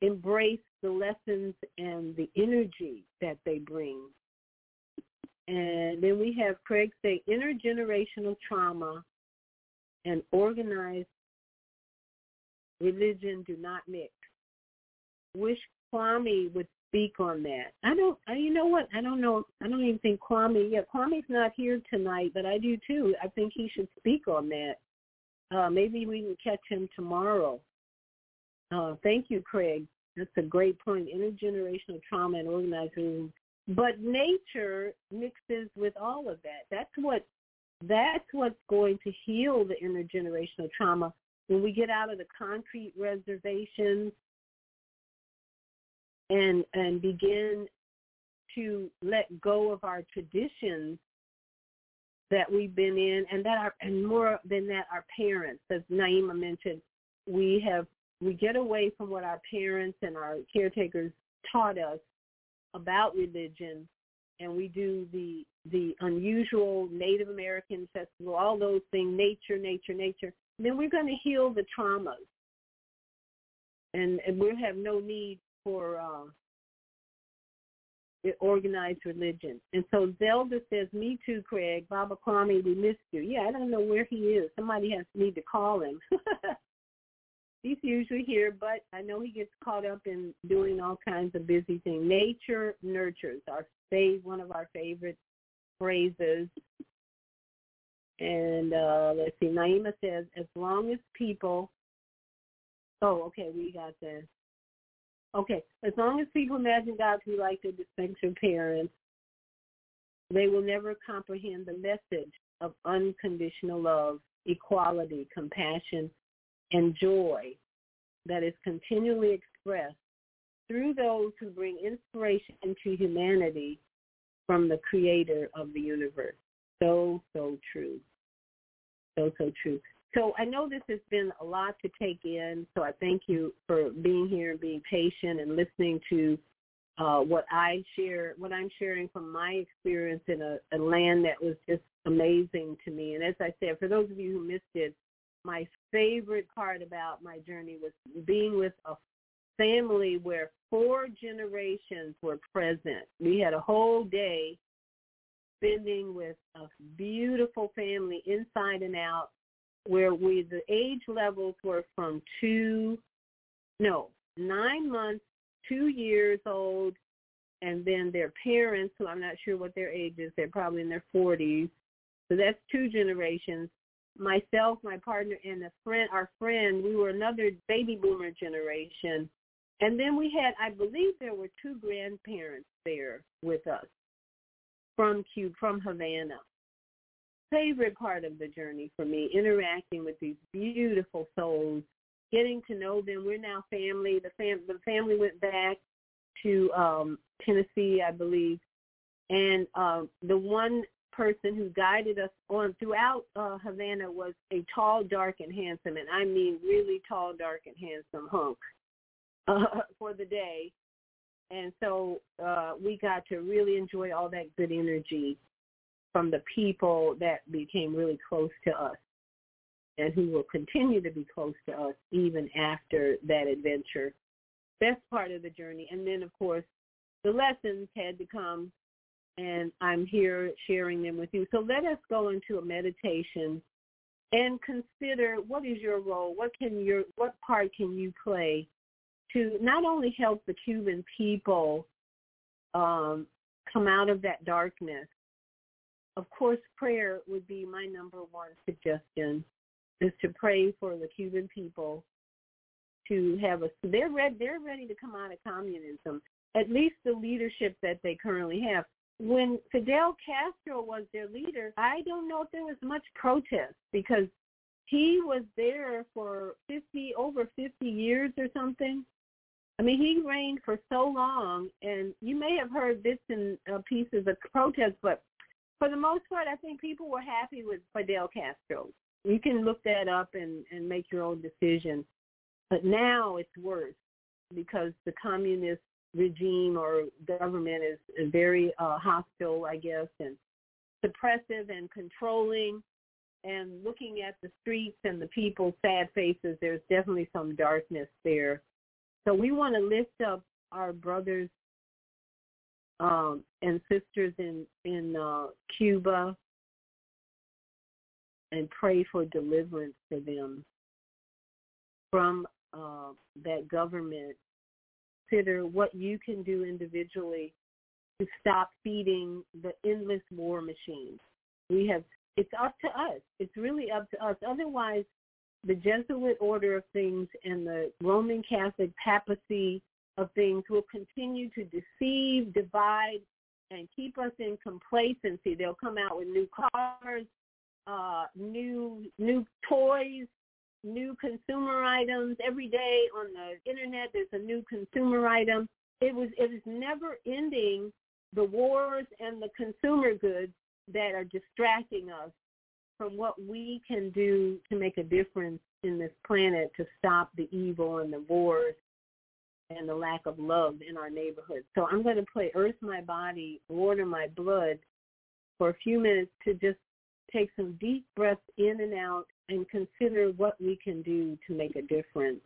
embrace the lessons and the energy that they bring. And then we have Craig say intergenerational trauma and organized religion do not mix. Wish Kwame would speak on that. I don't. You know what? I don't know. I don't even think Kwame. Yeah, Kwame's not here tonight, but I do too. I think he should speak on that. Uh, maybe we can catch him tomorrow. Uh, thank you, Craig. That's a great point. Intergenerational trauma and organizing. But nature mixes with all of that. That's what that's what's going to heal the intergenerational trauma. When we get out of the concrete reservations and and begin to let go of our traditions that we've been in and that our and more than that our parents as Naima mentioned we have we get away from what our parents and our caretakers taught us about religion and we do the the unusual Native American festival, all those things, nature, nature, nature, then we're going to heal the traumas. And, and we'll have no need for uh, organized religion. And so Zelda says, me too, Craig. Baba Kwame, we missed you. Yeah, I don't know where he is. Somebody has need to call him. He's usually here, but I know he gets caught up in doing all kinds of busy things. Nature nurtures, our fav- one of our favorite phrases. And uh, let's see, Naima says, as long as people, oh, okay, we got this. Okay, as long as people imagine God to be like their dysfunctional parents, they will never comprehend the message of unconditional love, equality, compassion, and joy that is continually expressed through those who bring inspiration to humanity from the creator of the universe. So, so true. So, so true. So I know this has been a lot to take in. So I thank you for being here and being patient and listening to uh, what I share, what I'm sharing from my experience in a, a land that was just amazing to me. And as I said, for those of you who missed it, my favorite part about my journey was being with a family where four generations were present. We had a whole day spending with a beautiful family inside and out where we the age levels were from two no nine months two years old and then their parents who i'm not sure what their age is they're probably in their forties so that's two generations myself my partner and a friend our friend we were another baby boomer generation and then we had i believe there were two grandparents there with us from Cuba, from havana favorite part of the journey for me, interacting with these beautiful souls, getting to know them. We're now family. The fam the family went back to um Tennessee, I believe. And um the one person who guided us on throughout uh Havana was a tall, dark and handsome and I mean really tall, dark and handsome hunk uh for the day. And so uh we got to really enjoy all that good energy from the people that became really close to us and who will continue to be close to us even after that adventure. Best part of the journey. And then, of course, the lessons had to come, and I'm here sharing them with you. So let us go into a meditation and consider what is your role, what can your what part can you play to not only help the Cuban people um, come out of that darkness, of course, prayer would be my number one suggestion is to pray for the Cuban people to have a they're ready they're ready to come out of communism at least the leadership that they currently have when Fidel Castro was their leader I don't know if there was much protest because he was there for 50 over 50 years or something. I mean, he reigned for so long, and you may have heard bits and uh, pieces of protest, but for the most part, I think people were happy with Fidel Castro. You can look that up and, and make your own decision. But now it's worse because the communist regime or government is, very uh, hostile, I guess, and suppressive and controlling. And looking at the streets and the people's sad faces, there's definitely some darkness there. So we want to lift up our brothers um, and sisters in in uh, Cuba and pray for deliverance for them from uh, that government. Consider what you can do individually to stop feeding the endless war machine. We have it's up to us. It's really up to us. Otherwise, the Jesuit order of things and the Roman Catholic papacy of things will continue to deceive, divide, and keep us in complacency. They'll come out with new cars, uh, new new toys, new consumer items every day on the internet. There's a new consumer item. It was it is never ending the wars and the consumer goods that are distracting us from what we can do to make a difference in this planet to stop the evil and the wars and the lack of love in our neighborhood. So I'm going to play Earth My Body, Water My Blood for a few minutes to just take some deep breaths in and out and consider what we can do to make a difference.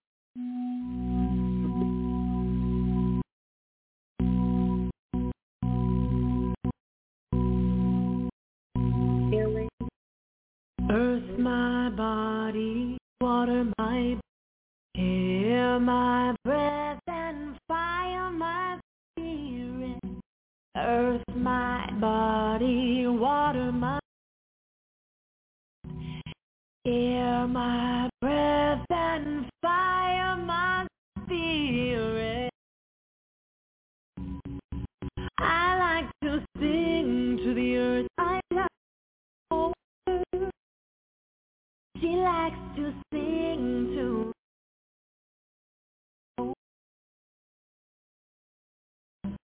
Earth my body, water my air my breath and fire my spirit. Earth my body, water my air my breath and fire my spirit. I like to sing to the earth. I She likes to sing to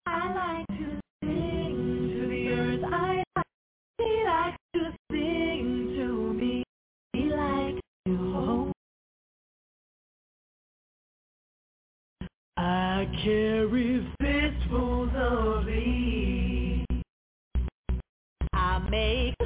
I like I carry fistfuls of thee. I make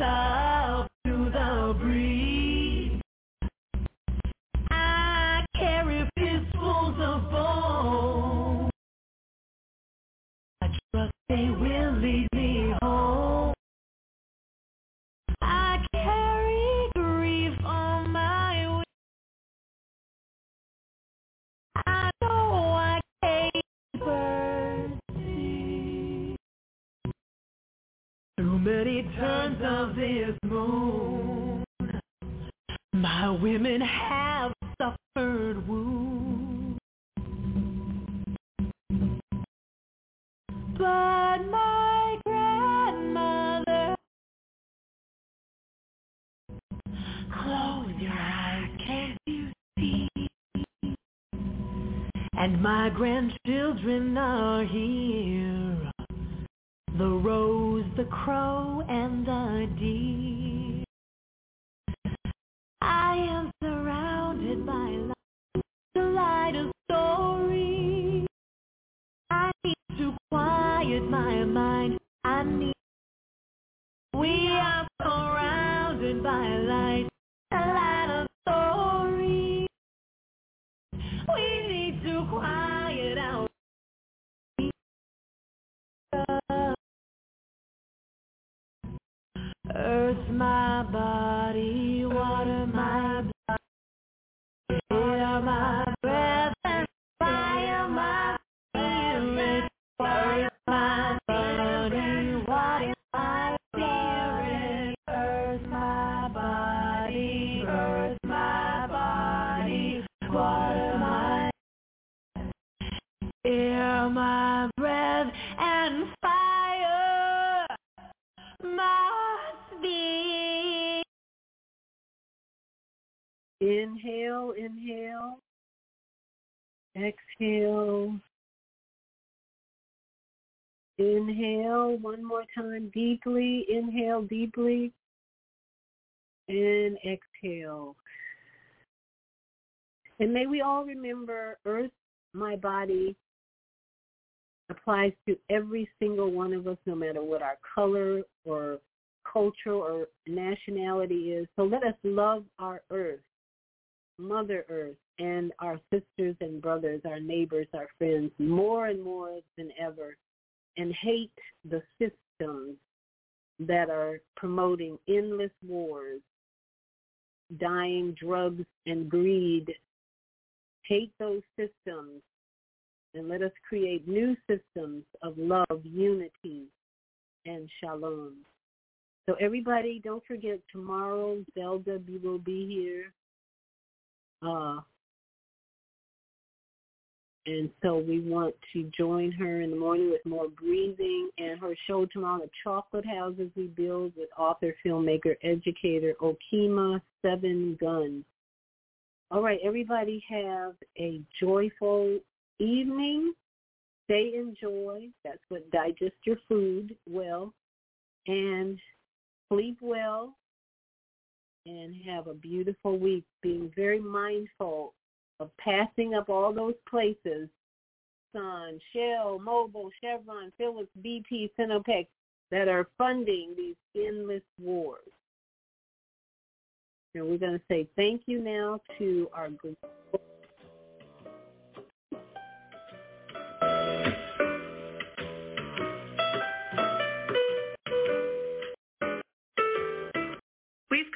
of this moon, my women have suffered wounds. But my grandmother, close your eyes, can't you see? And my grandchildren are here. The rose, the crow, and the deer. I am surrounded by light, the light of story. I need to quiet my mind. I need. We are surrounded by light, the light of story. We need to quiet Earth my body, Inhale, inhale. Exhale. Inhale one more time deeply. Inhale deeply. And exhale. And may we all remember Earth, my body, applies to every single one of us, no matter what our color or culture or nationality is. So let us love our Earth, Mother Earth, and our sisters and brothers, our neighbors, our friends, more and more than ever, and hate the systems that are promoting endless wars, dying, drugs, and greed. Hate those systems and let us create new systems of love, unity, and shalom. So everybody, don't forget tomorrow Zelda will be here. Uh, and so we want to join her in the morning with more breathing and her show tomorrow, The Chocolate Houses We Build with author, filmmaker, educator Okima Seven Guns. All right, everybody have a joyful evening. Stay in joy. That's what digest your food well. And sleep well and have a beautiful week, being very mindful of passing up all those places, Sun, Shell, Mobil, Chevron, Phillips, BP, Sinopec, that are funding these endless wars. And we're going to say thank you now to our We've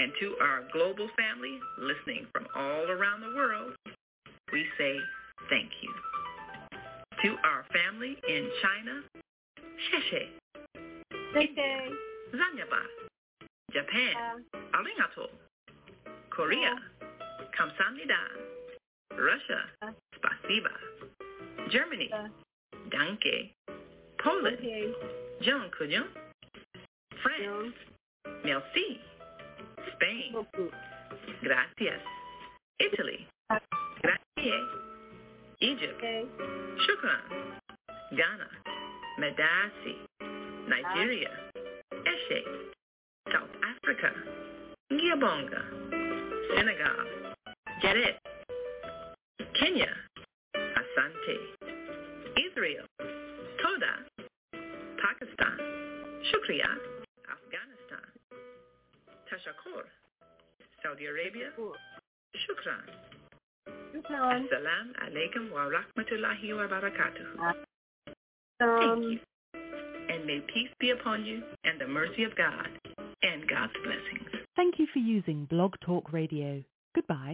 And to our global family listening from all around the world, we say thank you. To our family in China, Sheshe. Sheshe. Zanyaba. Japan, Arigato. Korea, Kamsamnida. Russia, Spasiba. Germany, Danke. Poland, John Kujon. France, Merci. Spain. Gracias. Italy. Grazie. Egypt. Shukran. Ghana. Medasi. Nigeria. Eshe. South Africa. Gabonga. Senegal. Jaret. Kenya. Asante. Israel. Toda. Pakistan. Shukriya. Afghanistan. Tashakur. Saudi Arabia. Shukran. Shukran. Assalamu alaikum wa rahmatullahi wa barakatuh. Um, Thank you. And may peace be upon you and the mercy of God and God's blessings. Thank you for using Blog Talk Radio. Goodbye.